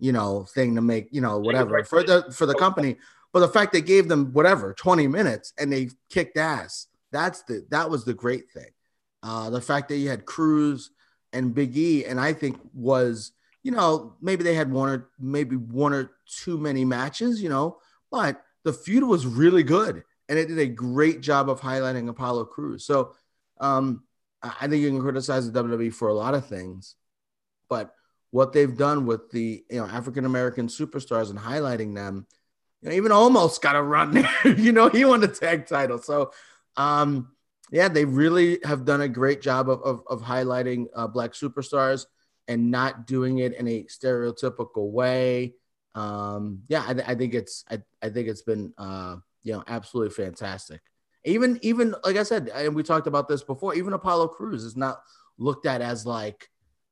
you know, thing to make, you know, whatever for the for the company. But the fact they gave them whatever 20 minutes and they kicked ass. That's the that was the great thing. Uh, the fact that you had Crews and Big E, and I think was, you know, maybe they had one or maybe one or too many matches, you know, but the feud was really good and it did a great job of highlighting Apollo Crews. So um, I think you can criticize the WWE for a lot of things, but what they've done with the you know African American superstars and highlighting them, you know, even almost got a run there. you know, he won the tag title. So, um, yeah, they really have done a great job of of, of highlighting uh, black superstars and not doing it in a stereotypical way. Um, yeah, I, I think it's I, I think it's been uh, you know absolutely fantastic. Even even like I said, and we talked about this before. Even Apollo Crews is not looked at as like,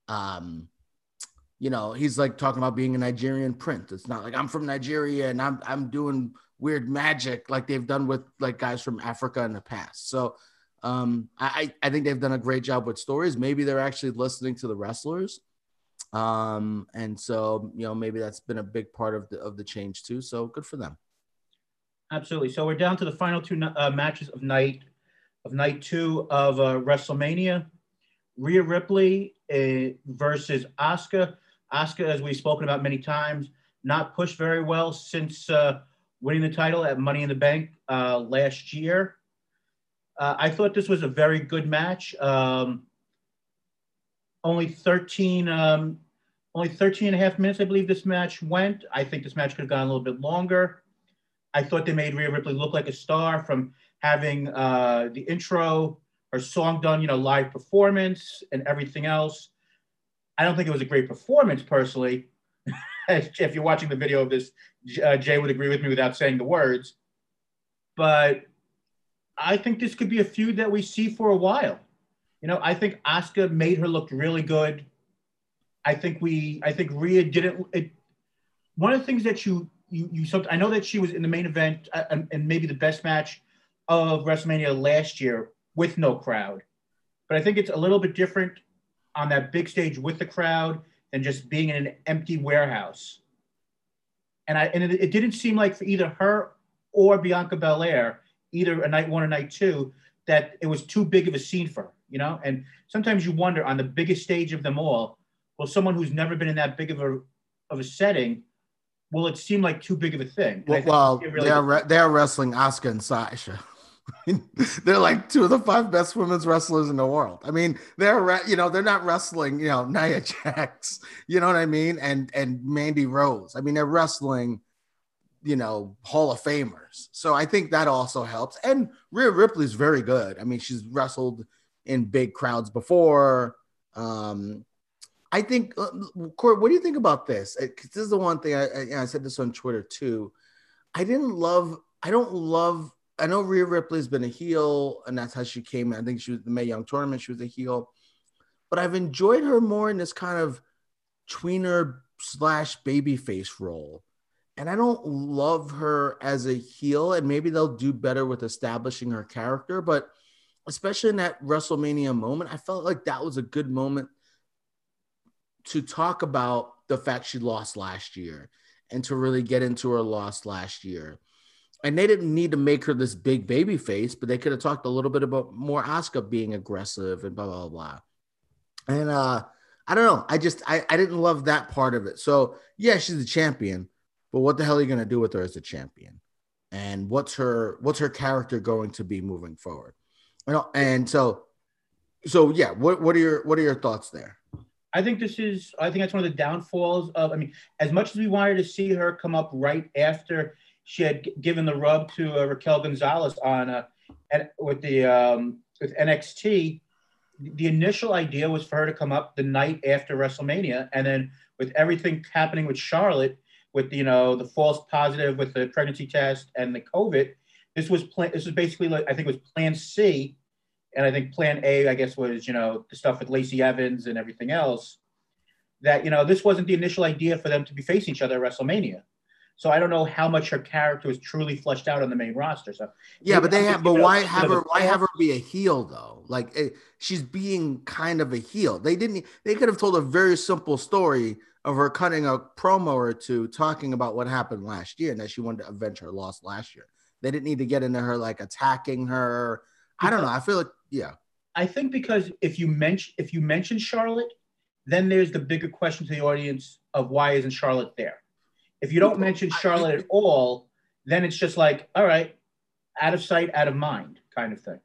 um, you know, he's like talking about being a Nigerian prince. It's not like I'm from Nigeria and I'm I'm doing weird magic like they've done with like guys from Africa in the past. So um, I I think they've done a great job with stories. Maybe they're actually listening to the wrestlers. Um, and so you know maybe that's been a big part of the of the change too. So good for them. Absolutely. So we're down to the final two uh, matches of night of night two of uh, WrestleMania. Rhea Ripley uh, versus Asuka. Asuka, as we've spoken about many times, not pushed very well since uh, winning the title at Money in the Bank uh, last year. Uh, I thought this was a very good match. Um, only 13, um, only 13 and a half minutes, I believe this match went. I think this match could have gone a little bit longer. I thought they made Rhea Ripley look like a star from having uh, the intro, her song done, you know, live performance and everything else. I don't think it was a great performance personally. if you're watching the video of this, uh, Jay would agree with me without saying the words. But I think this could be a feud that we see for a while. You know, I think Asuka made her look really good. I think we, I think Rhea didn't. It, one of the things that you you you I know that she was in the main event uh, and, and maybe the best match of WrestleMania last year with no crowd, but I think it's a little bit different on that big stage with the crowd than just being in an empty warehouse. And I and it, it didn't seem like for either her or Bianca Belair, either a night one or night two, that it was too big of a scene for her, you know. And sometimes you wonder on the biggest stage of them all, well, someone who's never been in that big of a of a setting, will it seem like too big of a thing? Well, well really they are re- they are wrestling Asuka and Sasha. they're like two of the five best women's wrestlers in the world. I mean, they're re- you know they're not wrestling you know Nia Jax, you know what I mean, and and Mandy Rose. I mean, they're wrestling you know Hall of Famers. So I think that also helps. And Rhea Ripley's very good. I mean, she's wrestled in big crowds before. Um, I think, uh, Court, what do you think about this? Because this is the one thing I, I, I said this on Twitter too. I didn't love. I don't love I know Rhea Ripley's been a heel, and that's how she came. I think she was the Mae Young tournament. She was a heel, but I've enjoyed her more in this kind of tweener slash babyface role. And I don't love her as a heel, and maybe they'll do better with establishing her character. But especially in that WrestleMania moment, I felt like that was a good moment to talk about the fact she lost last year and to really get into her loss last year and they didn't need to make her this big baby face, but they could have talked a little bit about more Asuka being aggressive and blah blah blah. And uh I don't know. I just I, I didn't love that part of it. So yeah, she's a champion, but what the hell are you gonna do with her as a champion? And what's her what's her character going to be moving forward? Know, and so so yeah, what what are your what are your thoughts there? I think this is I think that's one of the downfalls of I mean, as much as we wanted to see her come up right after she had given the rub to uh, Raquel Gonzalez on uh, with the um, with NXT. The initial idea was for her to come up the night after WrestleMania, and then with everything happening with Charlotte, with you know the false positive with the pregnancy test and the COVID, this was plan. This was basically like I think it was Plan C, and I think Plan A, I guess, was you know the stuff with Lacey Evans and everything else. That you know this wasn't the initial idea for them to be facing each other at WrestleMania. So I don't know how much her character is truly fleshed out on the main roster. So yeah, but they have, but why have her? Why have her be a heel though? Like it, eh, she's being kind of a heel. They didn't. They could have told a very simple story of her cutting a promo or two talking about what happened last year and that she wanted to avenge her loss last year. They didn't need to get into her like attacking her. I don't know. I feel like yeah. I think because if you mention if you mention Charlotte, then there's the bigger question to the audience of why isn't Charlotte there? If you don't mention Charlotte at all, then it's just like, all right, out of sight, out of mind, kind of thing.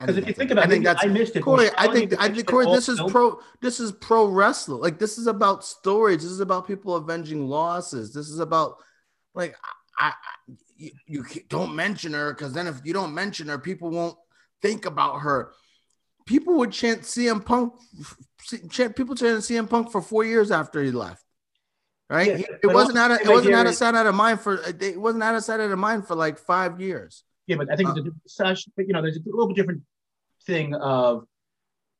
Because if you think about it, I think that's I missed it. Corey, I think I think Corey, this is pro this is pro wrestling. Like this is about stories. This is about people avenging losses. This is about like I, I you, you don't mention her because then if you don't mention her, people won't think about her. People would chant CM Punk, chant people chanting CM Punk for four years after he left right? Yeah, it wasn't out of it wasn't out of sight out of mind for it wasn't out of sight out of mind for like five years. Yeah, but I think uh, such you know there's a little bit different thing of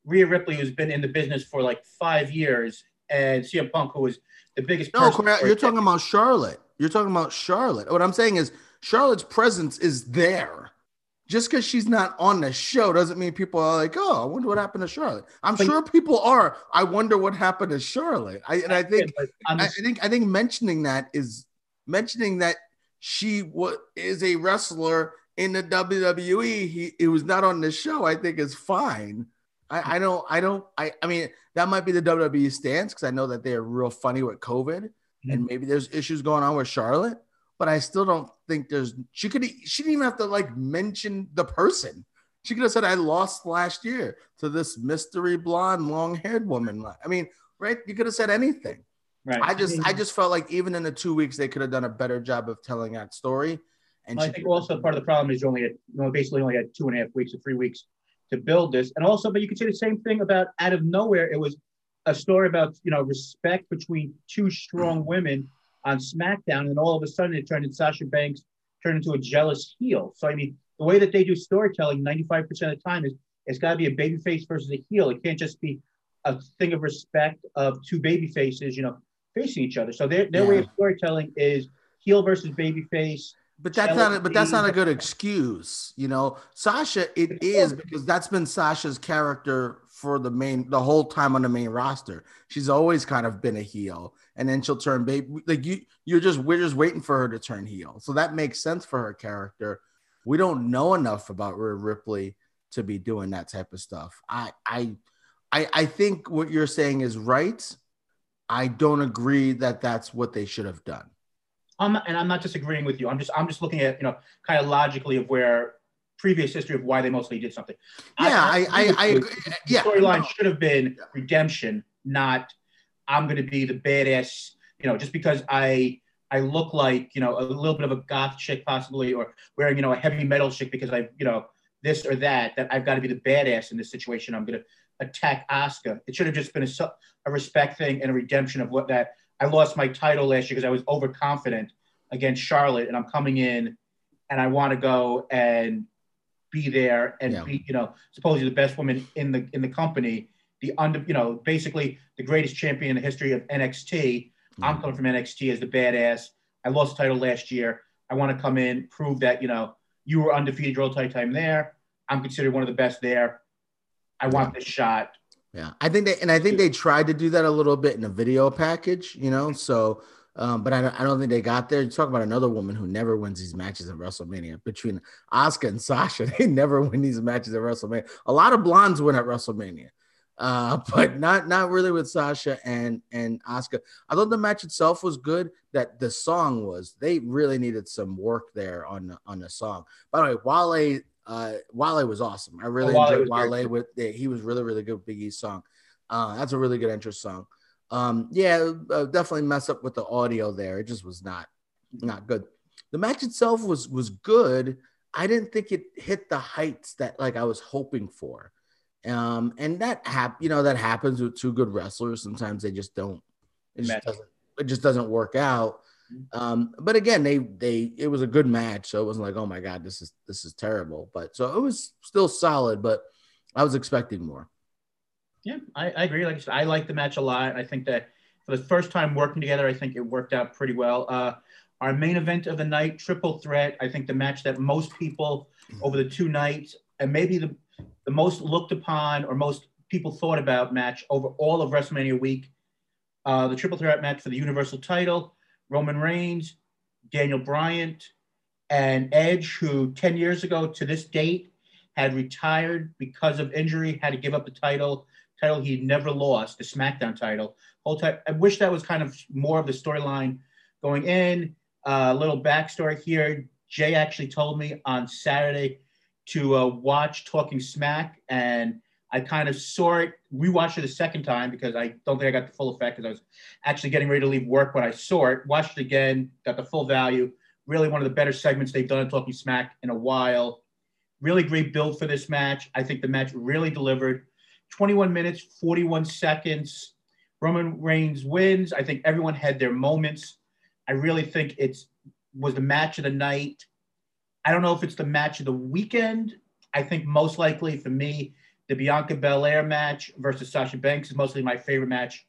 Rhea Ripley who's been in the business for like five years and CM Punk who was the biggest. No, you're talking about Charlotte. You're talking about Charlotte. What I'm saying is Charlotte's presence is there just because she's not on the show doesn't mean people are like, oh, I wonder what happened to Charlotte. I'm but, sure people are. I wonder what happened to Charlotte. I, and I think, I, I think, I think mentioning that is mentioning that she was is a wrestler in the WWE. He it was not on the show. I think is fine. I, I don't. I don't. I. I mean, that might be the WWE stance because I know that they're real funny with COVID, mm-hmm. and maybe there's issues going on with Charlotte but I still don't think there's she could she didn't even have to like mention the person. She could have said I lost last year to this mystery blonde long-haired woman. I mean, right? You could have said anything. Right. I just I just felt like even in the two weeks they could have done a better job of telling that story. And well, I think also part of the problem is you only had you know, basically only had two and a half weeks or three weeks to build this. And also, but you could say the same thing about out of nowhere, it was a story about you know respect between two strong mm. women on SmackDown, and all of a sudden it turned into Sasha Banks turned into a jealous heel. So I mean, the way that they do storytelling, 95% of the time is it's got to be a baby face versus a heel. It can't just be a thing of respect of two baby faces, you know, facing each other. So their, their yeah. way of storytelling is heel versus baby face. But that's not a, but that's not a good excuse, you know. Sasha, it is because that's been Sasha's character for the main the whole time on the main roster. She's always kind of been a heel, and then she'll turn baby. Like you, you're just we're just waiting for her to turn heel. So that makes sense for her character. We don't know enough about Rhea Ripley to be doing that type of stuff. I I I I think what you're saying is right. I don't agree that that's what they should have done. I'm and I'm not disagreeing with you. I'm just I'm just looking at you know kind of logically of where previous history of why they mostly did something. Yeah, I I, I, agree. Yeah, storyline should have been redemption, not I'm going to be the badass. You know, just because I I look like you know a little bit of a goth chick possibly, or wearing you know a heavy metal chick because I you know this or that that I've got to be the badass in this situation. I'm going to attack Asuka. It should have just been a, a respect thing and a redemption of what that I lost my title last year because I was overconfident against Charlotte, and I'm coming in and I want to go and be there and yeah. be, you know, supposedly the best woman in the in the company, the under, you know, basically the greatest champion in the history of NXT. Mm-hmm. I'm coming from NXT as the badass. I lost the title last year. I want to come in, prove that you know you were undefeated your whole time there. I'm considered one of the best there. I want this shot. Yeah, I think they and I think they tried to do that a little bit in a video package, you know. So, um, but I don't, I don't think they got there. You talk about another woman who never wins these matches at WrestleMania between Asuka and Sasha. They never win these matches at WrestleMania. A lot of blondes win at WrestleMania, uh, but not not really with Sasha and and Asuka. I thought the match itself was good. That the song was. They really needed some work there on the, on the song. By the way, Wale uh, Wale was awesome. I really oh, enjoyed Wale, Wale with yeah, he was really really good with Big E's song. Uh, that's a really good interest song. Um, yeah, uh, definitely mess up with the audio there. It just was not not good. The match itself was was good. I didn't think it hit the heights that like I was hoping for. Um, and that hap- you know that happens with two good wrestlers. Sometimes they just don't. It just doesn't. It just doesn't work out. Um, but again, they they it was a good match, so it wasn't like, oh my god, this is this is terrible. But so it was still solid, but I was expecting more. Yeah, I, I agree. Like I said, I like the match a lot. I think that for the first time working together, I think it worked out pretty well. Uh, our main event of the night, triple threat. I think the match that most people over the two nights, and maybe the the most looked upon or most people thought about match over all of WrestleMania week. Uh, the triple threat match for the Universal title. Roman Reigns, Daniel Bryan, and Edge, who 10 years ago to this date had retired because of injury, had to give up the title, title he'd never lost, the SmackDown title. Whole time, I wish that was kind of more of the storyline going in. A uh, little backstory here. Jay actually told me on Saturday to uh, watch Talking Smack, and I kind of saw it, rewatched it a second time because I don't think I got the full effect because I was actually getting ready to leave work when I saw it. Watched it again, got the full value. Really one of the better segments they've done in Talking Smack in a while. Really great build for this match. I think the match really delivered. 21 minutes, 41 seconds. Roman Reigns wins. I think everyone had their moments. I really think it's was the match of the night. I don't know if it's the match of the weekend. I think most likely for me, the Bianca Belair match versus Sasha Banks is mostly my favorite match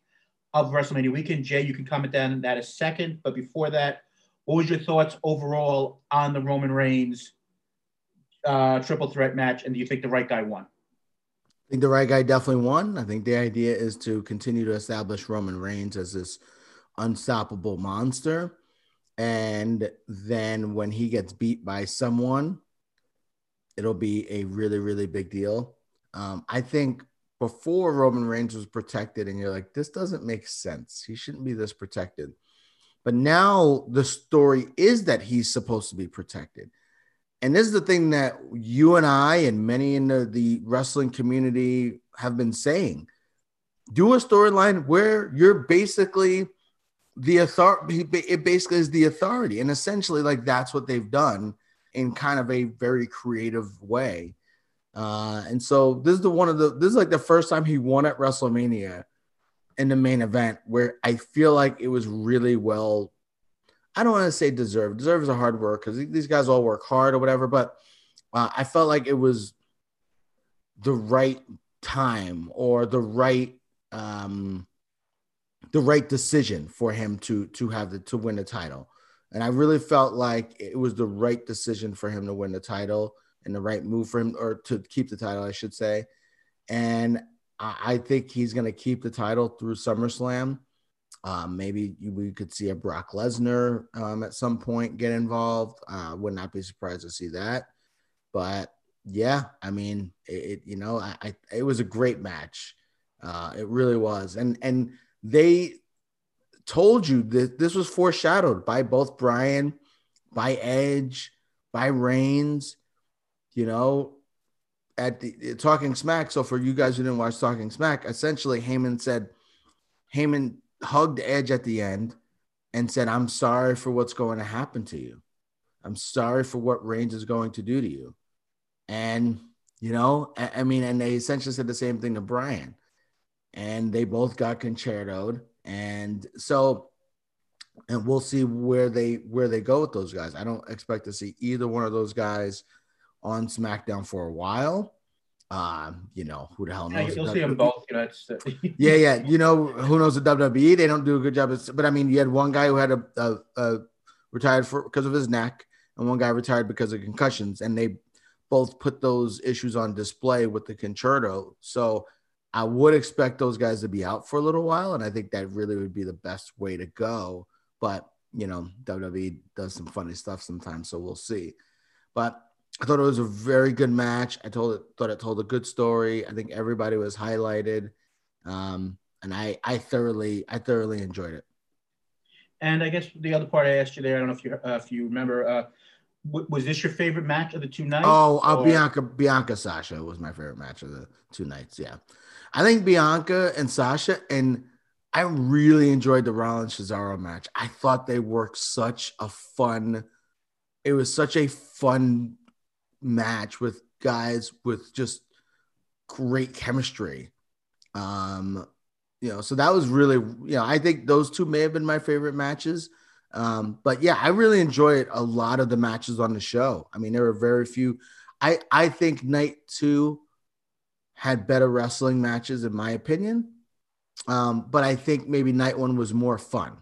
of WrestleMania weekend. Jay, you can comment on that a second. But before that, what was your thoughts overall on the Roman Reigns uh, triple threat match? And do you think the right guy won? I think the right guy definitely won. I think the idea is to continue to establish Roman Reigns as this unstoppable monster. And then when he gets beat by someone, it'll be a really, really big deal. Um, I think before Roman Reigns was protected, and you're like, this doesn't make sense. He shouldn't be this protected. But now the story is that he's supposed to be protected. And this is the thing that you and I and many in the, the wrestling community have been saying. Do a storyline where you're basically the authority. It basically is the authority. And essentially, like that's what they've done in kind of a very creative way. Uh, and so this is the one of the this is like the first time he won at WrestleMania in the main event where I feel like it was really well. I don't want to say deserved. Deserve is a hard word because these guys all work hard or whatever, but uh, I felt like it was the right time or the right um the right decision for him to to have the to win the title. And I really felt like it was the right decision for him to win the title and the right move for him or to keep the title, I should say. And I, I, think he's going to keep the title through SummerSlam. Um, maybe we could see a Brock Lesnar um, at some point get involved. Uh, would not be surprised to see that. But yeah, I mean, it, it you know, I, I, it was a great match. Uh, it really was, and and they told you that this was foreshadowed by both Bryan, by Edge, by Reigns. You know, at the Talking Smack. So for you guys who didn't watch Talking Smack, essentially Heyman said, Heyman hugged Edge at the end and said, "I'm sorry for what's going to happen to you. I'm sorry for what Reigns is going to do to you." And you know, I, I mean, and they essentially said the same thing to Bryan, and they both got Con-Chair-To'd, and so, and we'll see where they where they go with those guys. I don't expect to see either one of those guys on SmackDown for a while. Um, you know, who the hell knows? Yeah, you'll see them both. You know, it's, yeah, yeah. You know, who knows the WWE? They don't do a good job. Of, but I mean, you had one guy who had a, a, a retired for because of his neck, and one guy retired because of concussions, and they both put those issues on display with the Con-Chair-To. So I would expect those guys to be out for a little while, and I think that really would be the best way to go. But you know, WWE does some funny stuff sometimes, so we'll see. But I thought it was a very good match. I told it thought it told a good story. I think everybody was highlighted, um, and I I thoroughly I thoroughly enjoyed it. And I guess the other part I asked you there, I don't know if you uh, if you remember, uh, w- was this your favorite match of the two nights? Oh, uh, Bianca Bianca Sasha was my favorite match of the two nights. Yeah, I think Bianca and Sasha and I really enjoyed the Rollins Cesaro match. I thought they worked such a fun. It was such a fun match with guys with just great chemistry. Um, you know, so that was really, you know, I think those two may have been my favorite matches. Um, but yeah, I really enjoyed a lot of the matches on the show. I mean, there were very few. I I think night two had better wrestling matches in my opinion. Um, but I think maybe night one was more fun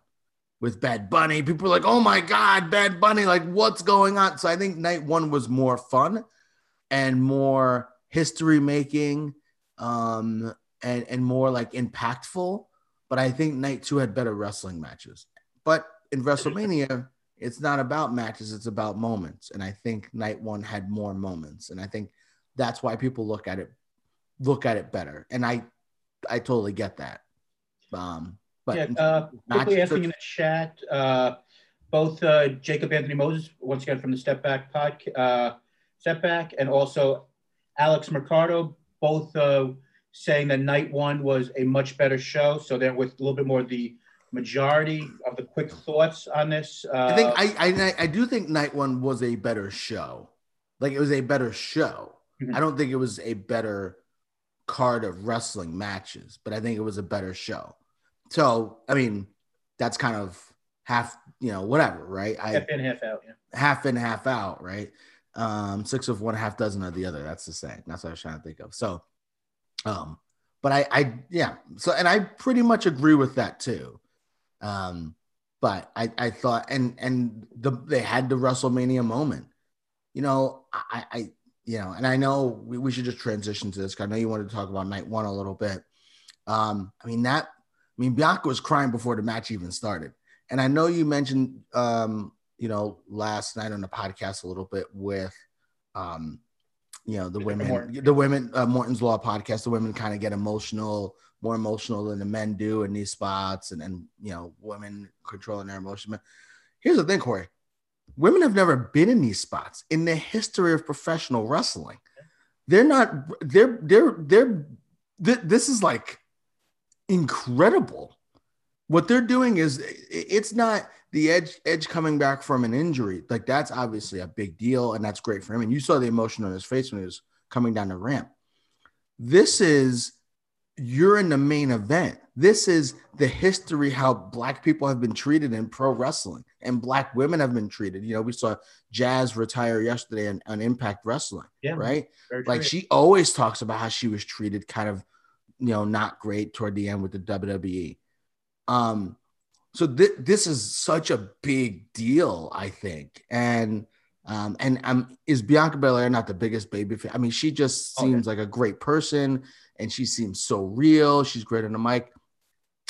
with Bad Bunny. People were like, "Oh my God, Bad Bunny! Like, what's going on?" So I think night one was more fun and more history making, um, and and more like impactful. But I think night two had better wrestling matches. But in WrestleMania, it's not about matches; it's about moments. And I think night one had more moments, and I think that's why people look at it look at it better. And I I totally get that. Um, but yeah, uh, quickly asking in the chat, uh, both uh, Jacob Anthony Moses, once again from the Step Back podcast, uh, Step Back, and also Alex Mercado, both uh, saying that night one was a much better show. So they're with a little bit more of the majority of the quick thoughts on this. Uh, I think I, I I do think night one was a better show. Like it was a better show. Mhm. I don't think it was a better card of wrestling matches, but I think it was a better show. So I mean, that's kind of half, you know, whatever, right? I half in, half out. Yeah. half in, half out, right? Um, six of one, half dozen of the other. That's the saying. That's what I was trying to think of. So, um, but I, I, yeah. So, and I pretty much agree with that too. Um, but I, I thought, and and the they had the WrestleMania moment. You know, I, I, you know, and I know we, we should just transition to this. I know you wanted to talk about night one a little bit. Um, I mean that. I mean, Bianca was crying before the match even started. And I know you mentioned, um, you know, last night on the podcast a little bit with, um, you know, the women, Morton. the women, uh, Morton's Law podcast, the women kind of get emotional, more emotional than the men do in these spots, and and you know, women controlling their emotion. But here's the thing, Corey: women have never been in these spots in the history of professional wrestling. They're not. They're they're they're. th- This is like incredible. What they're doing is it's not the edge edge coming back from an injury. Like that's obviously a big deal, and that's great for him. And you saw the emotion on his face when he was coming down the ramp. This is you're in the main event. This is the history how black people have been treated in pro wrestling and black women have been treated. You know, we saw Jazz retire yesterday on, on Impact Wrestling, Yeah. right? Like she always talks about how she was treated kind of, you know, not great toward the end with the WWE. Um, so th- this is such a big deal, I think. And um, and um, is Bianca Belair not the biggest baby? Fan? I mean, she just Okay. seems like a great person, and she seems so real. She's great on the mic,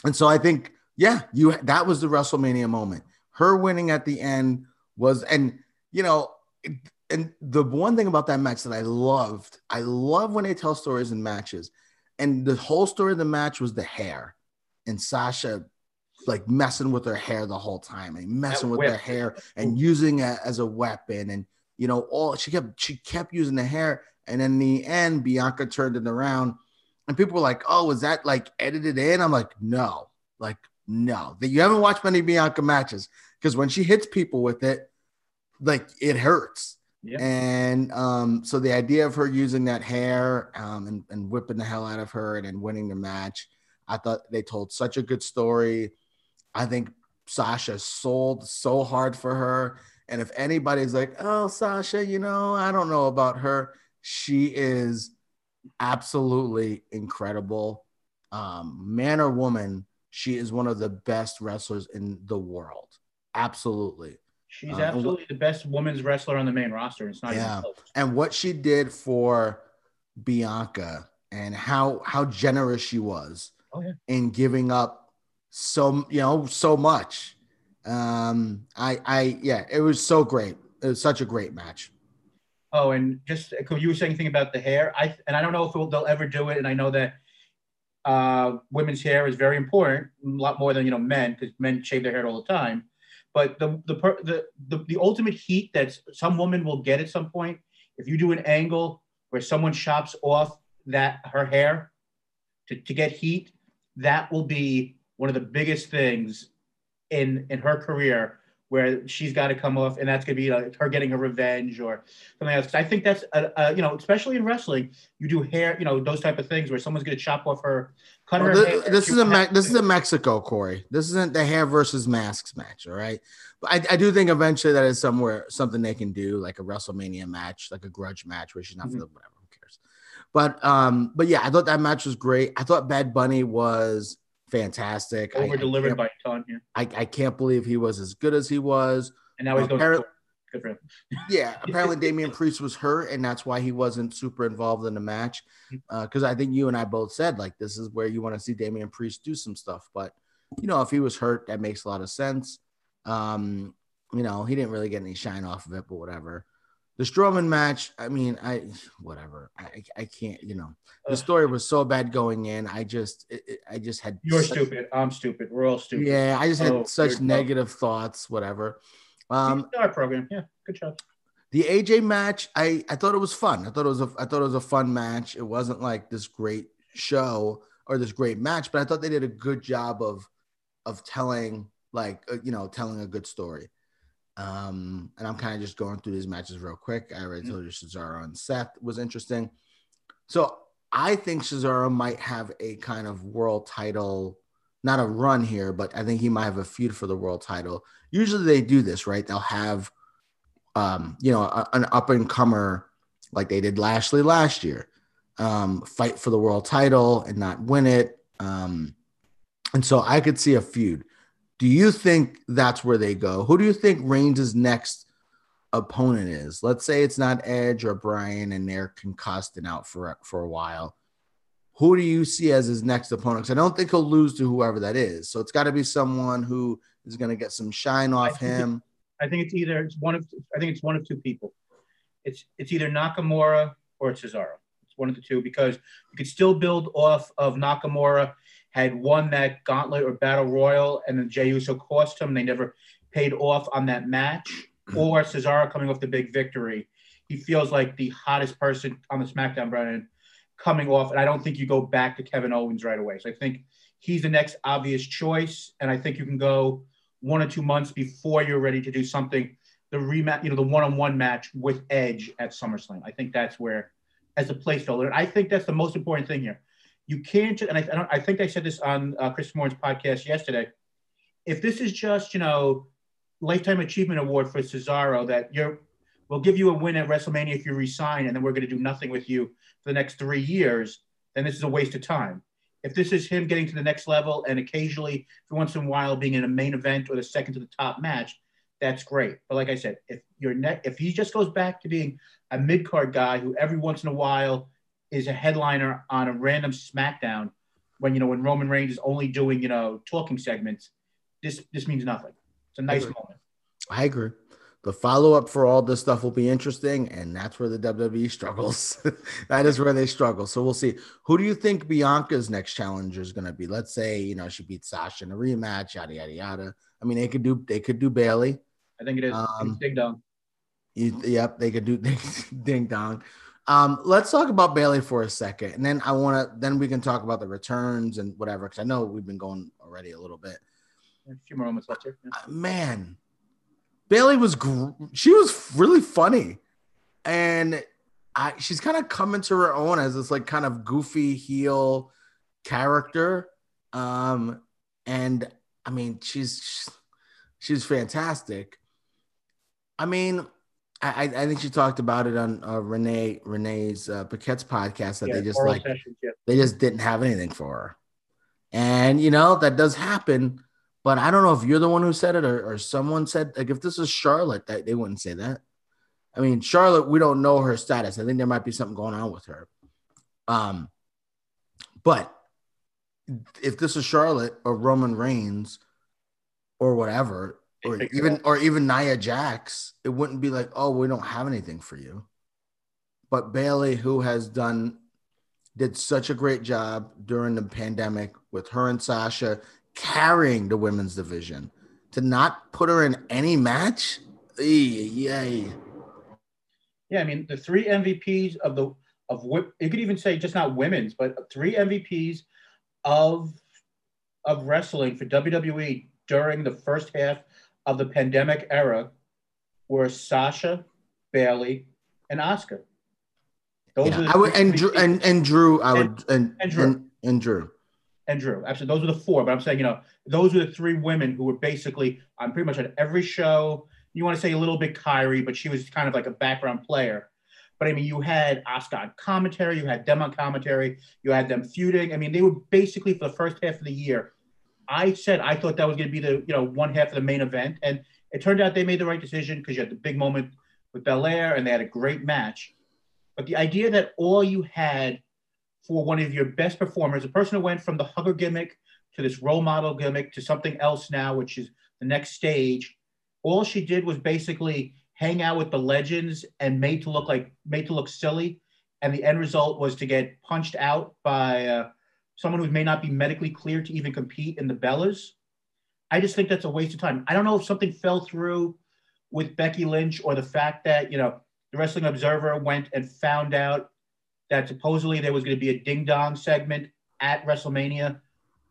and so I think, yeah, you that was the WrestleMania moment. Her winning at the end was, and you know, it- and the one thing about that match that I loved, I love when they tell stories in matches. And the whole story of the match was the hair, and Sasha like messing with her hair the whole time and messing That with her hair and using it as a weapon and you know all she kept she kept using the hair and in the end Bianca turned it around and people were like oh is that like edited in? I'm like no like no. That you haven't watched many Bianca matches because when she hits people with it like it hurts Yeah. and um, so the idea of her using that hair um, and, and whipping the hell out of her and winning the match, I thought they told such a good story. I think Sasha sold so hard for her. And if anybody's like, oh, Sasha, you know, I don't know about her, she is absolutely incredible. Um, man or woman, she is one of the best wrestlers in the world. Absolutely. She's Uh, absolutely the best women's wrestler on the main roster. It's not Yeah. even close. and what she did for Bianca and how how generous she was Oh, yeah. in giving up so you know so much. Um, I I yeah, it was so great. It was such a great match. Oh, and just you were saying anything about the hair. I and I don't know if they'll ever do it. And I know that uh, women's hair is very important, a lot more than you know men, because men shave their hair all the time. But the the, the the the ultimate heat that some woman will get at some point, if you do an angle where someone chops off that her hair to, to get heat, that will be one of the biggest things in in her career where she's got to come off, and that's going to be like her getting a revenge or something else. I think that's uh, uh, you know, especially in wrestling, you do hair, you know, those type of things where someone's going to chop off her, Well, her thi- hair. this is a Me- this is a Mexico, Corey. This isn't the hair versus masks match, all right. But I, I do think eventually that is somewhere something they can do, like a WrestleMania match, like a grudge match where she's not for Mhm. the whatever. Who cares? But um, but yeah, I thought that match was great. I thought Bad Bunny was fantastic. Over delivered by a ton here, I, I can't believe he was as good as he was. and now he's going. Good for him. Yeah, apparently Damian Priest was hurt, and that's why he wasn't super involved in the match. Mm-hmm. Because I think you and I both said like this is where you want to see Damian Priest do some stuff. But you know, if he was hurt, that makes a lot of sense. Um, you know, he didn't really get any shine off of it, but whatever. The Strowman match, I mean, I whatever. I I can't, you know, the story was so bad going in. I just it, I just had You're such- stupid. I'm stupid. We're all stupid. Yeah, I just had Oh, such you're dumb. negative thoughts. Whatever. Um, our program. Yeah, good job. the AJ match, I I thought it was fun. I thought it was a I thought it was a fun match. It wasn't like this great show or this great match, but I thought they did a good job of of telling like uh, you know telling a good story. Um, and I'm kind of just going through these matches real quick. I already told you Cesaro and Seth was interesting. So I think Cesaro might have a kind of world title, not a run here, but I think he might have a feud for the world title. Usually they do this, right? They'll have um, you know, a- an up and comer like they did Lashley last year, um, fight for the world title and not win it. Um, and so I could see a feud. Do you think that's where they go? Who do you think Reigns' next opponent is? Let's say it's not Edge or Bryan and they're concussed and out for for a while. Who do you see as his next opponent? Because I don't think he'll lose to whoever that is. So it's got to be someone who is going to get some shine off it- him. I think it's either it's one of I think it's one of two people. It's it's either Nakamura or it's Cesaro. It's one of the two because you could still build off of Nakamura had won that gauntlet or battle royal and then Jey Uso cost him. They never paid off on that match. Or Cesaro coming off the big victory. He feels like the hottest person on the SmackDown brand coming off. And I don't think you go back to Kevin Owens right away. So I think he's the next obvious choice. And I think you can go one or two months before you're ready to do something, the rematch, you know, the one-on-one match with Edge at SummerSlam. I think that's where, as a placeholder, and I think that's the most important thing here. You can't, and I, I, I think I said this on uh, Chris Moore's podcast yesterday. If this is just, you know, lifetime achievement award for Cesaro, that you're, we'll give you a win at WrestleMania if you resign, and then we're going to do nothing with you for the next three years, then this is a waste of time. If this is him getting to the next level and occasionally, every once in a while, being in a main event or the second to the top match, that's great. But like I said, if you're ne- if he just goes back to being a mid card guy who every once in a while is a headliner on a random SmackDown, when you know when Roman Reigns is only doing you know talking segments, this this means nothing. It's a nice Agree. moment. I agree. The follow up for all this stuff will be interesting, and that's where the WWE struggles. that is where they struggle. So we'll see. Who do you think Bianca's next challenger is going to be? Let's say you know she beats Sasha in a rematch, yada yada yada. I mean, they could do they could do Bayley. I think it is um, ding dong. You, yep, they could do ding dong. Um, let's talk about Bayley for a second, and then I want to. Then we can talk about the returns and whatever, because I know we've been going already a little bit. A few more moments left here. Yeah. Uh, man, Bayley was gr- she was really funny, and I she's kind of coming to her own as this like kind of goofy heel character. Um, and I mean she's she's fantastic. I mean, I I think she talked about it on uh, Renee Renee's uh, Paquette's podcast that yeah, they just like sessions, yeah. they just didn't have anything for her, and you know that does happen but I don't know if you're the one who said it or, or someone said like if this is Charlotte, that they wouldn't say that. I mean, Charlotte, we don't know her status. I think there might be something going on with her. Um, but if this is Charlotte or Roman Reigns or whatever, or even or even Nia Jax, it wouldn't be like, oh, we don't have anything for you. But Bayley, who has done did such a great job during the pandemic with her and Sasha carrying the women's division. To not put her in any match, yay. Yeah, I mean the three MVPs of the of you could even say just not women's, but three MVPs of of wrestling for WWE during the first half of the pandemic era were Sasha, Bayley, and Asuka. Those yeah, I would and Drew, and and Drew I would and and Drew. And, and Drew and Drew. Actually, those were the four, but I'm saying, you know, those were the three women who were basically on pretty much on every show. You want to say a little bit Kairi, but she was kind of like a background player. But I mean, you had Asuka commentary, you had them on commentary, you had them feuding. I mean, they were basically for the first half of the year. I said I thought that was going to be the you know one half of the main event, and it turned out they made the right decision because you had the big moment with Belair, and they had a great match. But the idea that all you had for one of your best performers, a person who went from the hugger gimmick to this role model gimmick to something else now, which is the next stage. All she did was basically hang out with the legends and made to look like made to look silly, and the end result was to get punched out by uh, someone who may not be medically cleared to even compete in the Bellas. I just think that's a waste of time. I don't know if something fell through with Becky Lynch or the fact that you know the Wrestling Observer went and found out that supposedly there was going to be a ding dong segment at WrestleMania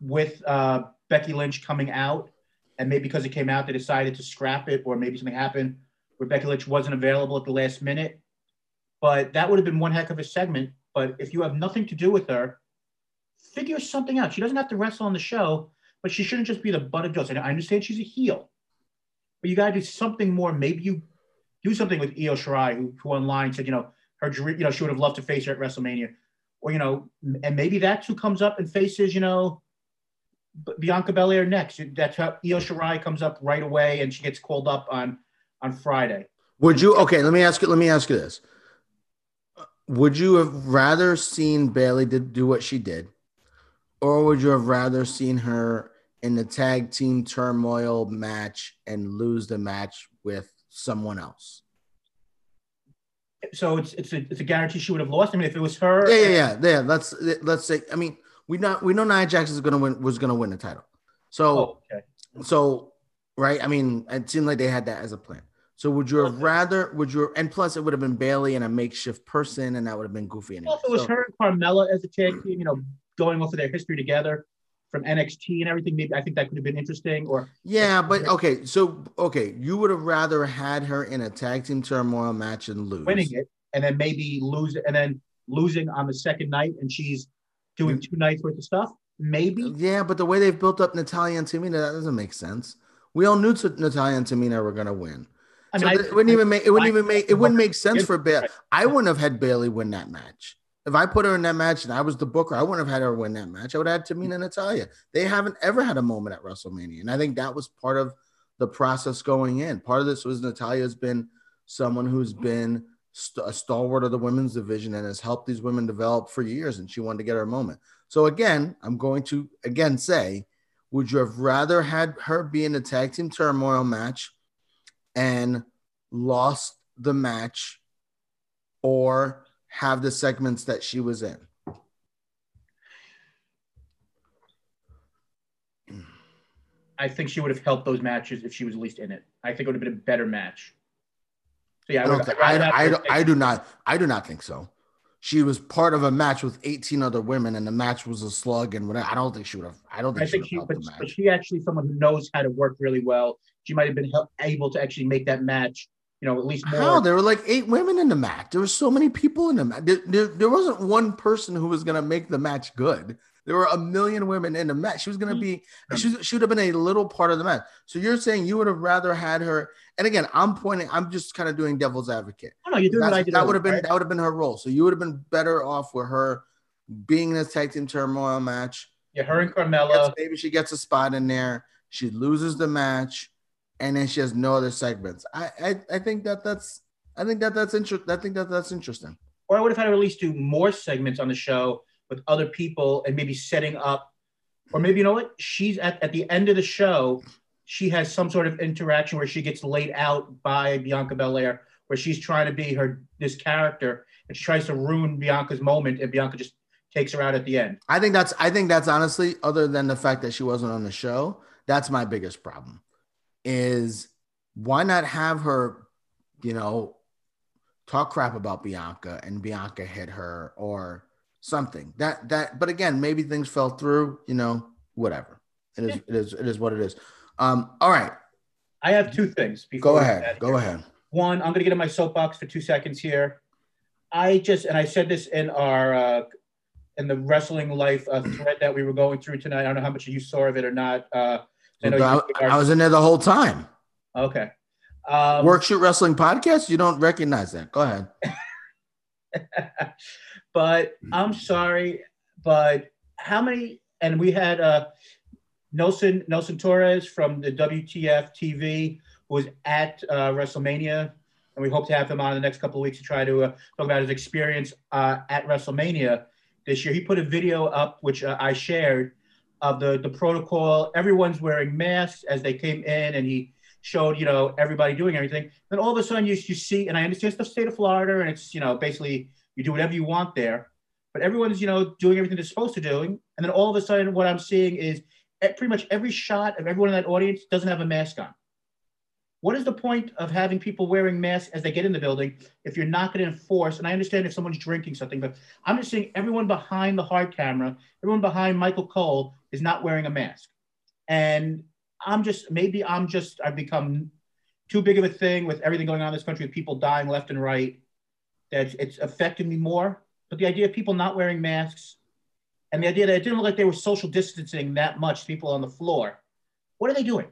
with uh, Becky Lynch coming out. And maybe because it came out, they decided to scrap it, or maybe something happened where Becky Lynch wasn't available at the last minute. But that would have been one heck of a segment. But if you have nothing to do with her, figure something out. She doesn't have to wrestle on the show, but she shouldn't just be the butt of jokes. And I understand she's a heel, but you got to do something more. Maybe you do something with Io Shirai, who, who online said, you know, her you know, she would have loved to face her at WrestleMania. Or, you know, and maybe that's who comes up and faces, you know, Bianca Belair next. That's how Io Shirai comes up right away and she gets called up on on Friday. Would you okay, let me ask you let me ask you this. Would you have rather seen Bayley do what she did? Or would you have rather seen her in the tag team turmoil match and lose the match with someone else? So it's it's a, it's a guarantee she would have lost. I mean, if it was her, yeah, yeah, yeah, yeah. Let's let's say. I mean, we know we know Nia Jax is gonna win was gonna win the title. So oh, okay. so right. I mean, it seemed like they had that as a plan. So would you have rather? Would you? And plus, it would have been Bayley and a makeshift person, and that would have been goofy. Anyway. Well, if it was so, her and Carmella as a tag team, you know, going off of their history together, from NXT and everything. Maybe I think that could have been interesting. Or yeah, but okay, so okay, you would have rather had her in a tag team turmoil match and lose, winning it, and then maybe lose, and then losing on the second night, and she's doing mm. two nights worth of stuff. Maybe. Yeah, but the way they've built up Natalya and Tamina, that doesn't make sense. We all knew Natalya and Tamina were going to win. I mean, so I, it wouldn't I, even make it wouldn't even make it wouldn't make sense for Bayley. I wouldn't have had Bayley win that match. If I put her in that match and I was the booker, I wouldn't have had her win that match. I would have had Tamina and Natalya. They haven't ever had a moment at WrestleMania. And I think that was part of the process going in. Part of this was Natalya has been someone who's been st- a stalwart of the women's division and has helped these women develop for years. And she wanted to get her moment. So again, I'm going to again say, would you have rather had her be in a tag team turmoil match and lost the match or have the segments that she was in. I think she would have helped those matches if she was at least in it. I think it would have been a better match. So yeah, I, I, don't think, I, I, don't- I do not I do not think so. She was part of a match with 18 other women, and the match was a slug and whatever. I don't think she would have. I don't think, I think she she, would but, but the match. she actually someone who knows how to work really well. She might have been able to actually make that match, you know, at least more. How? There were like eight women in the match. There were so many people in the match. There, there, there wasn't one person who was going to make the match good. There were a million women in the match. She was going to hmm. be, she, she would have been a little part of the match. So you're saying you would have rather had her. And again, I'm pointing, I'm just kind of doing devil's advocate. oh, no, you're doing what I did. that would have been earlier, that would have been her role. So you would have been better off with her being in a tag team turmoil match. Yeah, her and Carmella. maybe she gets a spot in there. She loses the match, and then she has no other segments. I I, I think that that's I think that that's interesting. I think that that's interesting. or I would have had her at least do more segments on the show with other people and maybe setting up, or maybe you know what? She's at, at the end of the show, she has some sort of interaction where she gets laid out by Bianca Belair, where she's trying to be her this character and she tries to ruin Bianca's moment, and Bianca just takes her out at the end. I think that's I think that's honestly, other than the fact that she wasn't on the show, that's my biggest problem. Is why not have her, you know, talk crap about Bianca and Bianca hit her or something. That that but again, maybe things fell through, you know, whatever. It is it is it is what it is. Um, all right, I have two things. Before go ahead. Go ahead. One, I'm going to get in my soapbox for two seconds here. I just, and I said this in our, uh, in the wrestling life uh, thread that we were going through tonight. I don't know how much you saw of it or not. Uh, I I, I was in there the whole time. okay. Um, Work shoot wrestling podcast. You don't recognize that. Go ahead. but I'm sorry, but how many? And we had uh, Nelson Nelson Torres from the WTF TV who was at uh, WrestleMania, and we hope to have him on in the next couple of weeks to try to uh, talk about his experience uh, at WrestleMania this year. He put a video up which uh, I shared of the the protocol. Everyone's wearing masks as they came in, and he showed you know everybody doing everything. Then all of a sudden you you see, and I understand it's the state of Florida, and it's you know basically you do whatever you want there, but everyone's you know doing everything they're supposed to doing, and then all of a sudden what I'm seeing is pretty much every shot of everyone in that audience doesn't have a mask on. What is the point of having people wearing masks as they get in the building if you're not going to enforce? And I understand if someone's drinking something, but I'm just seeing everyone behind the hard camera, everyone behind Michael Cole is not wearing a mask. And I'm just, maybe I'm just, I've become too big of a thing with everything going on in this country with people dying left and right that it's affecting me more. But the idea of people not wearing masks and the idea that it didn't look like they were social distancing that much, people on the floor, what are they doing?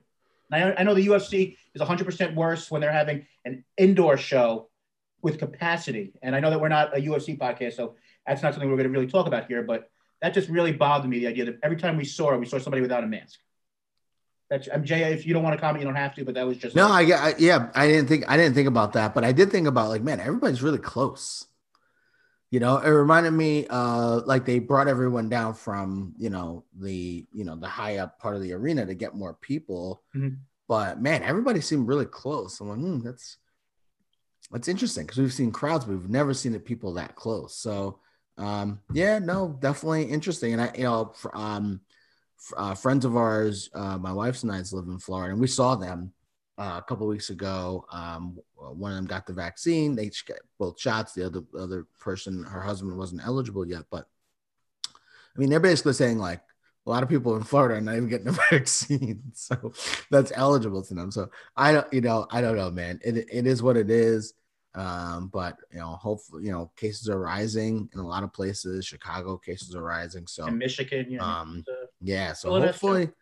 I, I know the UFC is 100% worse when they're having an indoor show with capacity. And I know that we're not a UFC podcast, so that's not something we're going to really talk about here. But that just really bothered me the idea that every time we saw it, we saw somebody without a mask. That's I'm Jay. If you don't want to comment, you don't have to. But that was just No, I, I yeah, I didn't think I didn't think about that, but I did think about like, man, everybody's really close. You know, it reminded me uh like they brought everyone down from, you know, the you know, the high up part of the arena to get more people. Mhm. But man, everybody seemed really close. I'm like, hmm, that's that's interesting because we've seen crowds, but we've never seen it people that close. So um yeah, no, definitely interesting. And I, you know, um uh, friends of ours, uh, my wife's and I's live in Florida, and we saw them uh, a couple weeks ago. Um, one of them got the vaccine; they got both shots. The other other person, her husband, wasn't eligible yet. But I mean, they're basically saying like a lot of people in Florida are not even getting the vaccine, so that's eligible to them. So I don't, you know, I don't know, man. It it is what it is. Um, but you know, hopefully, you know, cases are rising in a lot of places. Chicago cases are rising, so in Michigan. You know, um, yeah, so Well, that's true. hopefully,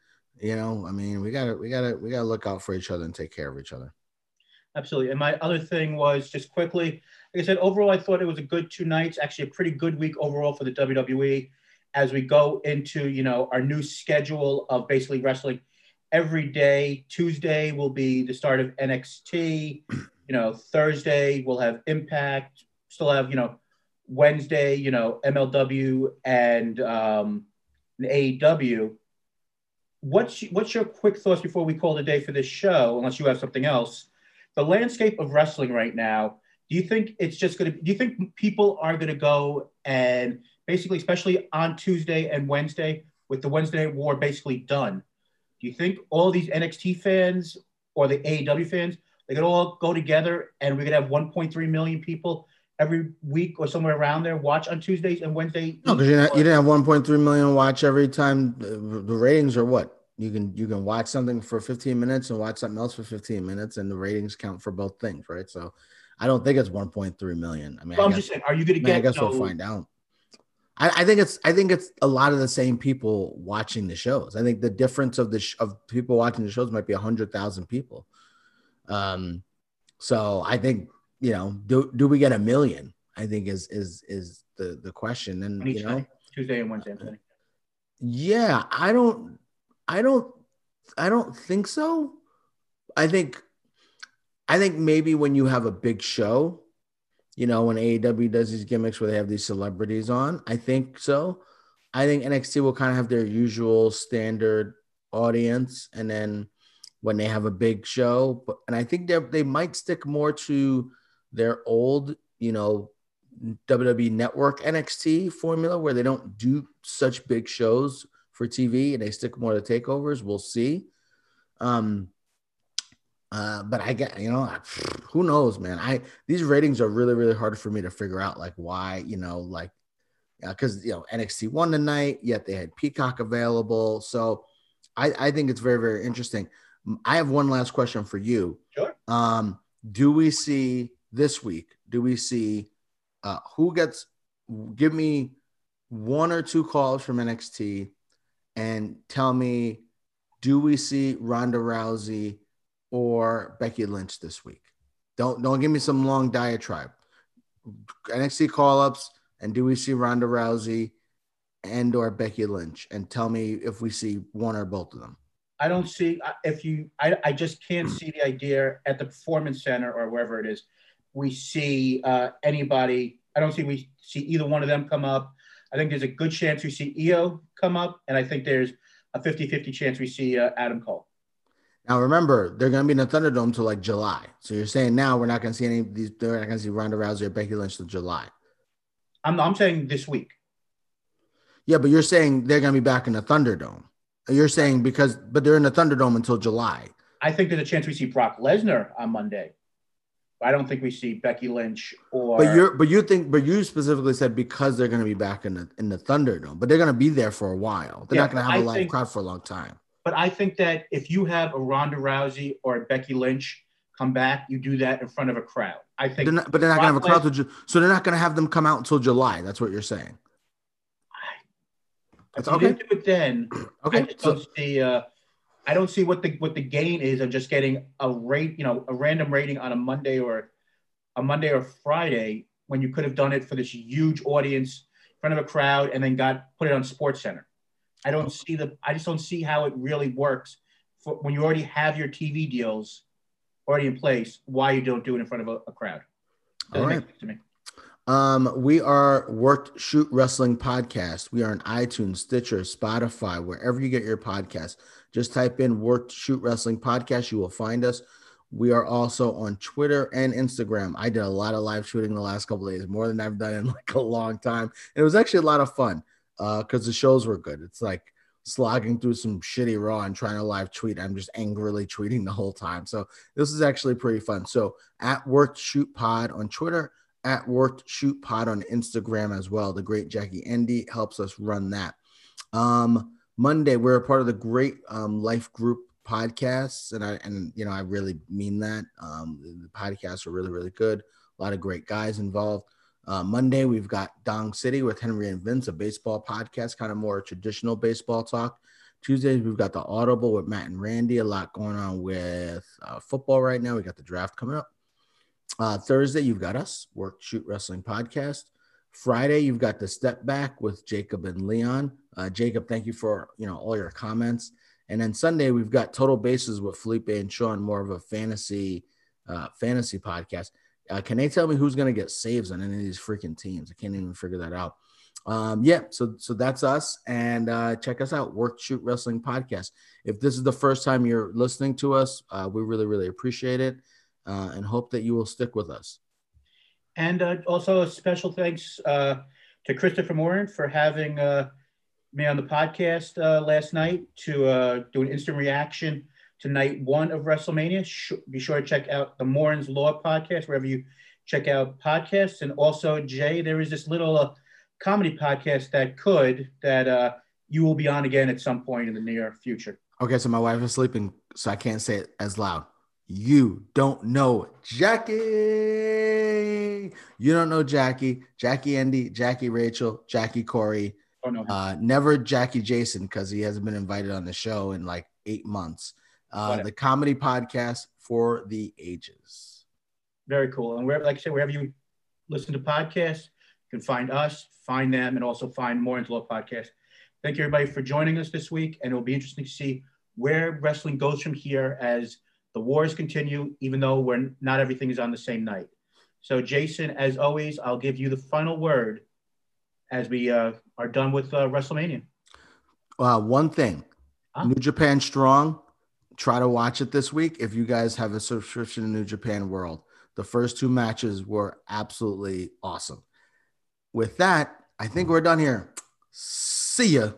you know, I mean, we gotta, we gotta, we gotta look out for each other and take care of each other. Absolutely. And my other thing was just quickly, like I said, overall, I thought it was a good two nights, actually a pretty good week overall for the WWE as we go into, you know, our new schedule of basically wrestling every day. Tuesday will be the start of NXT. You know, Thursday we'll have Impact, still have, you know, Wednesday, you know, MLW and um, AEW. What's what's your quick thoughts before we call the day for this show? Unless you have something else, the landscape of wrestling right now. Do you think it's just going to? Do you think people are going to go and basically, especially on Tuesday and Wednesday, with the Wednesday War basically done? Do you think all these NXT fans or the AEW fans they could all go together and we could have 1.3 million people every week or somewhere around there watch on Tuesdays and Wednesday? No, because you, you didn't have 1.3 million watch every time. The, ratings are what you can you can watch something for 15 minutes and watch something else for 15 minutes, and the ratings count for both things, right? So, I don't think it's 1.3 million. I mean, Well, I I'm guess, just saying, are you going to I, mean, I get? guess we'll find out. I, I think it's I think it's a lot of the same people watching the shows. I think the difference of the sh- of people watching the shows might be hundred thousand people. Um, so I think you know, do do we get a million? I think is is is the the question, and you know, Tuesday and Wednesday. I'm yeah, I don't, I don't, I don't think so. I think, I think maybe when you have a big show, you know, when AEW does these gimmicks where they have these celebrities on, I think so. I think NXT will kind of have their usual standard audience, and then when they have a big show, but and I think they they might stick more to their old, you know, WWE Network NXT formula where they don't do such big shows for TV and they stick more to takeovers. We'll see. Um, uh, but I get, you know, who knows, man. I these ratings are really, really hard for me to figure out, like why, you know, like because you know NXT won tonight, yet they had Peacock available. So I, I think it's very, very interesting. I have one last question for you. Sure. Um, do we see this week? Do we see uh, who gets? Give me one or two calls from NXT, and tell me, do we see Ronda Rousey or Becky Lynch this week? Don't don't give me some long diatribe. NXT call ups, and do we see Ronda Rousey and or Becky Lynch? And tell me if we see one or both of them. I don't see if you. I, I just can't see the idea at the performance center or wherever it is. We see uh, anybody. I don't see we see either one of them come up. I think there's a good chance we see Io come up, and I think there's a 50-50 chance we see uh, Adam Cole. Now remember, they're going to be in the Thunderdome till like July. So you're saying now we're not going to see any of these. They're not going to see Ronda Rousey or Becky Lynch till July. I'm I'm saying this week. Yeah, but you're saying they're going to be back in the Thunderdome. You're saying because, but they're in the Thunderdome until July. I think there's a chance we see Brock Lesnar on Monday. I don't think we see Becky Lynch or. But you're, but you think, but you specifically said because they're going to be back in the in the Thunderdome, but they're going to be there for a while. They're Yeah, not going to have a I live think- crowd for a long time. But I think that if you have a Ronda Rousey or a Becky Lynch come back, you do that in front of a crowd. I think. They're not, but they're not going to have a crowd Ju- so they're not going to have them come out until July. That's what you're saying. That's okay. didn't do it then, I Okay, just so don't see. Uh, I don't see what the what the gain is of just getting a rate, you know, a random rating on a Monday or a Monday or Friday when you could have done it for this huge audience in front of a crowd and then got put it on Sports Center. I don't see the. I just don't see how it really works for, when you already have your TV deals already in place. Why you don't do it in front of a, a crowd? Doesn't All make right. Um, we are Worked Shoot Wrestling Podcast. We are on iTunes, Stitcher, Spotify, wherever you get your podcast. Just type in Worked Shoot Wrestling Podcast. You will find us. We are also on Twitter and Instagram. I did a lot of live shooting the last couple days, more than I've done in like a long time. And it was actually a lot of fun because the shows were good. It's like slogging through some shitty raw and trying to live tweet. I'm just angrily tweeting the whole time. So this is actually pretty fun. So at Worked Shoot Pod on Twitter, at Worked Shoot Pod on Instagram as well. The great Jackie Endy helps us run that. Um, Monday, we're a part of the great um, Life Group podcasts, and I and you know I really mean that. Um, the podcasts are really really good. A lot of great guys involved. Uh, Monday, we've got Dong City with Henry and Vince, a baseball podcast, kind of more traditional baseball talk. Tuesdays, we've got the Audible with Matt and Randy. A lot going on with uh, football right now. We got the draft coming up. Uh, Thursday, you've got us, Work Shoot Wrestling Podcast. Friday, you've got the Step Back with Jacob and Leon. Uh, Jacob, thank you for you know all your comments. And then Sunday, we've got Total Bases with Felipe and Sean, more of a fantasy uh, fantasy podcast. Uh, can they tell me who's going to get saves on any of these freaking teams? I can't even figure that out. Um, yeah, so so that's us, and uh, check us out, Work Shoot Wrestling Podcast. If this is the first time you're listening to us, uh, we really really appreciate it. Uh, and hope that you will stick with us. And uh, also a special thanks uh, to Christopher Morin for having uh, me on the podcast uh, last night to uh, do an instant reaction to night one of WrestleMania. Sh- be sure to check out the Morin's Law podcast wherever you check out podcasts. And also, Jay, there is this little uh, comedy podcast that could that uh, you will be on again at some point in the near future. Okay, so my wife is sleeping, so I can't say it as loud. You don't know Jackie. You don't know Jackie. Jackie Andy, Jackie Rachel, Jackie Corey. Oh no. Uh, never Jackie Jason because he hasn't been invited on the show in like eight months. Uh, the comedy podcast for the ages. Very cool. And wherever, like I said, wherever you listen to podcasts, you can find us, find them, and also find Morin's Law podcast. Thank you everybody for joining us this week, and it'll be interesting to see where wrestling goes from here as the wars continue, even though we're not everything is on the same night. So, Jason, as always, I'll give you the final word as we uh, are done with uh, WrestleMania. Uh, one thing, Huh? New Japan Strong. Try to watch it this week if you guys have a subscription to New Japan World. The first two matches were absolutely awesome. With that, I think we're done here. See ya.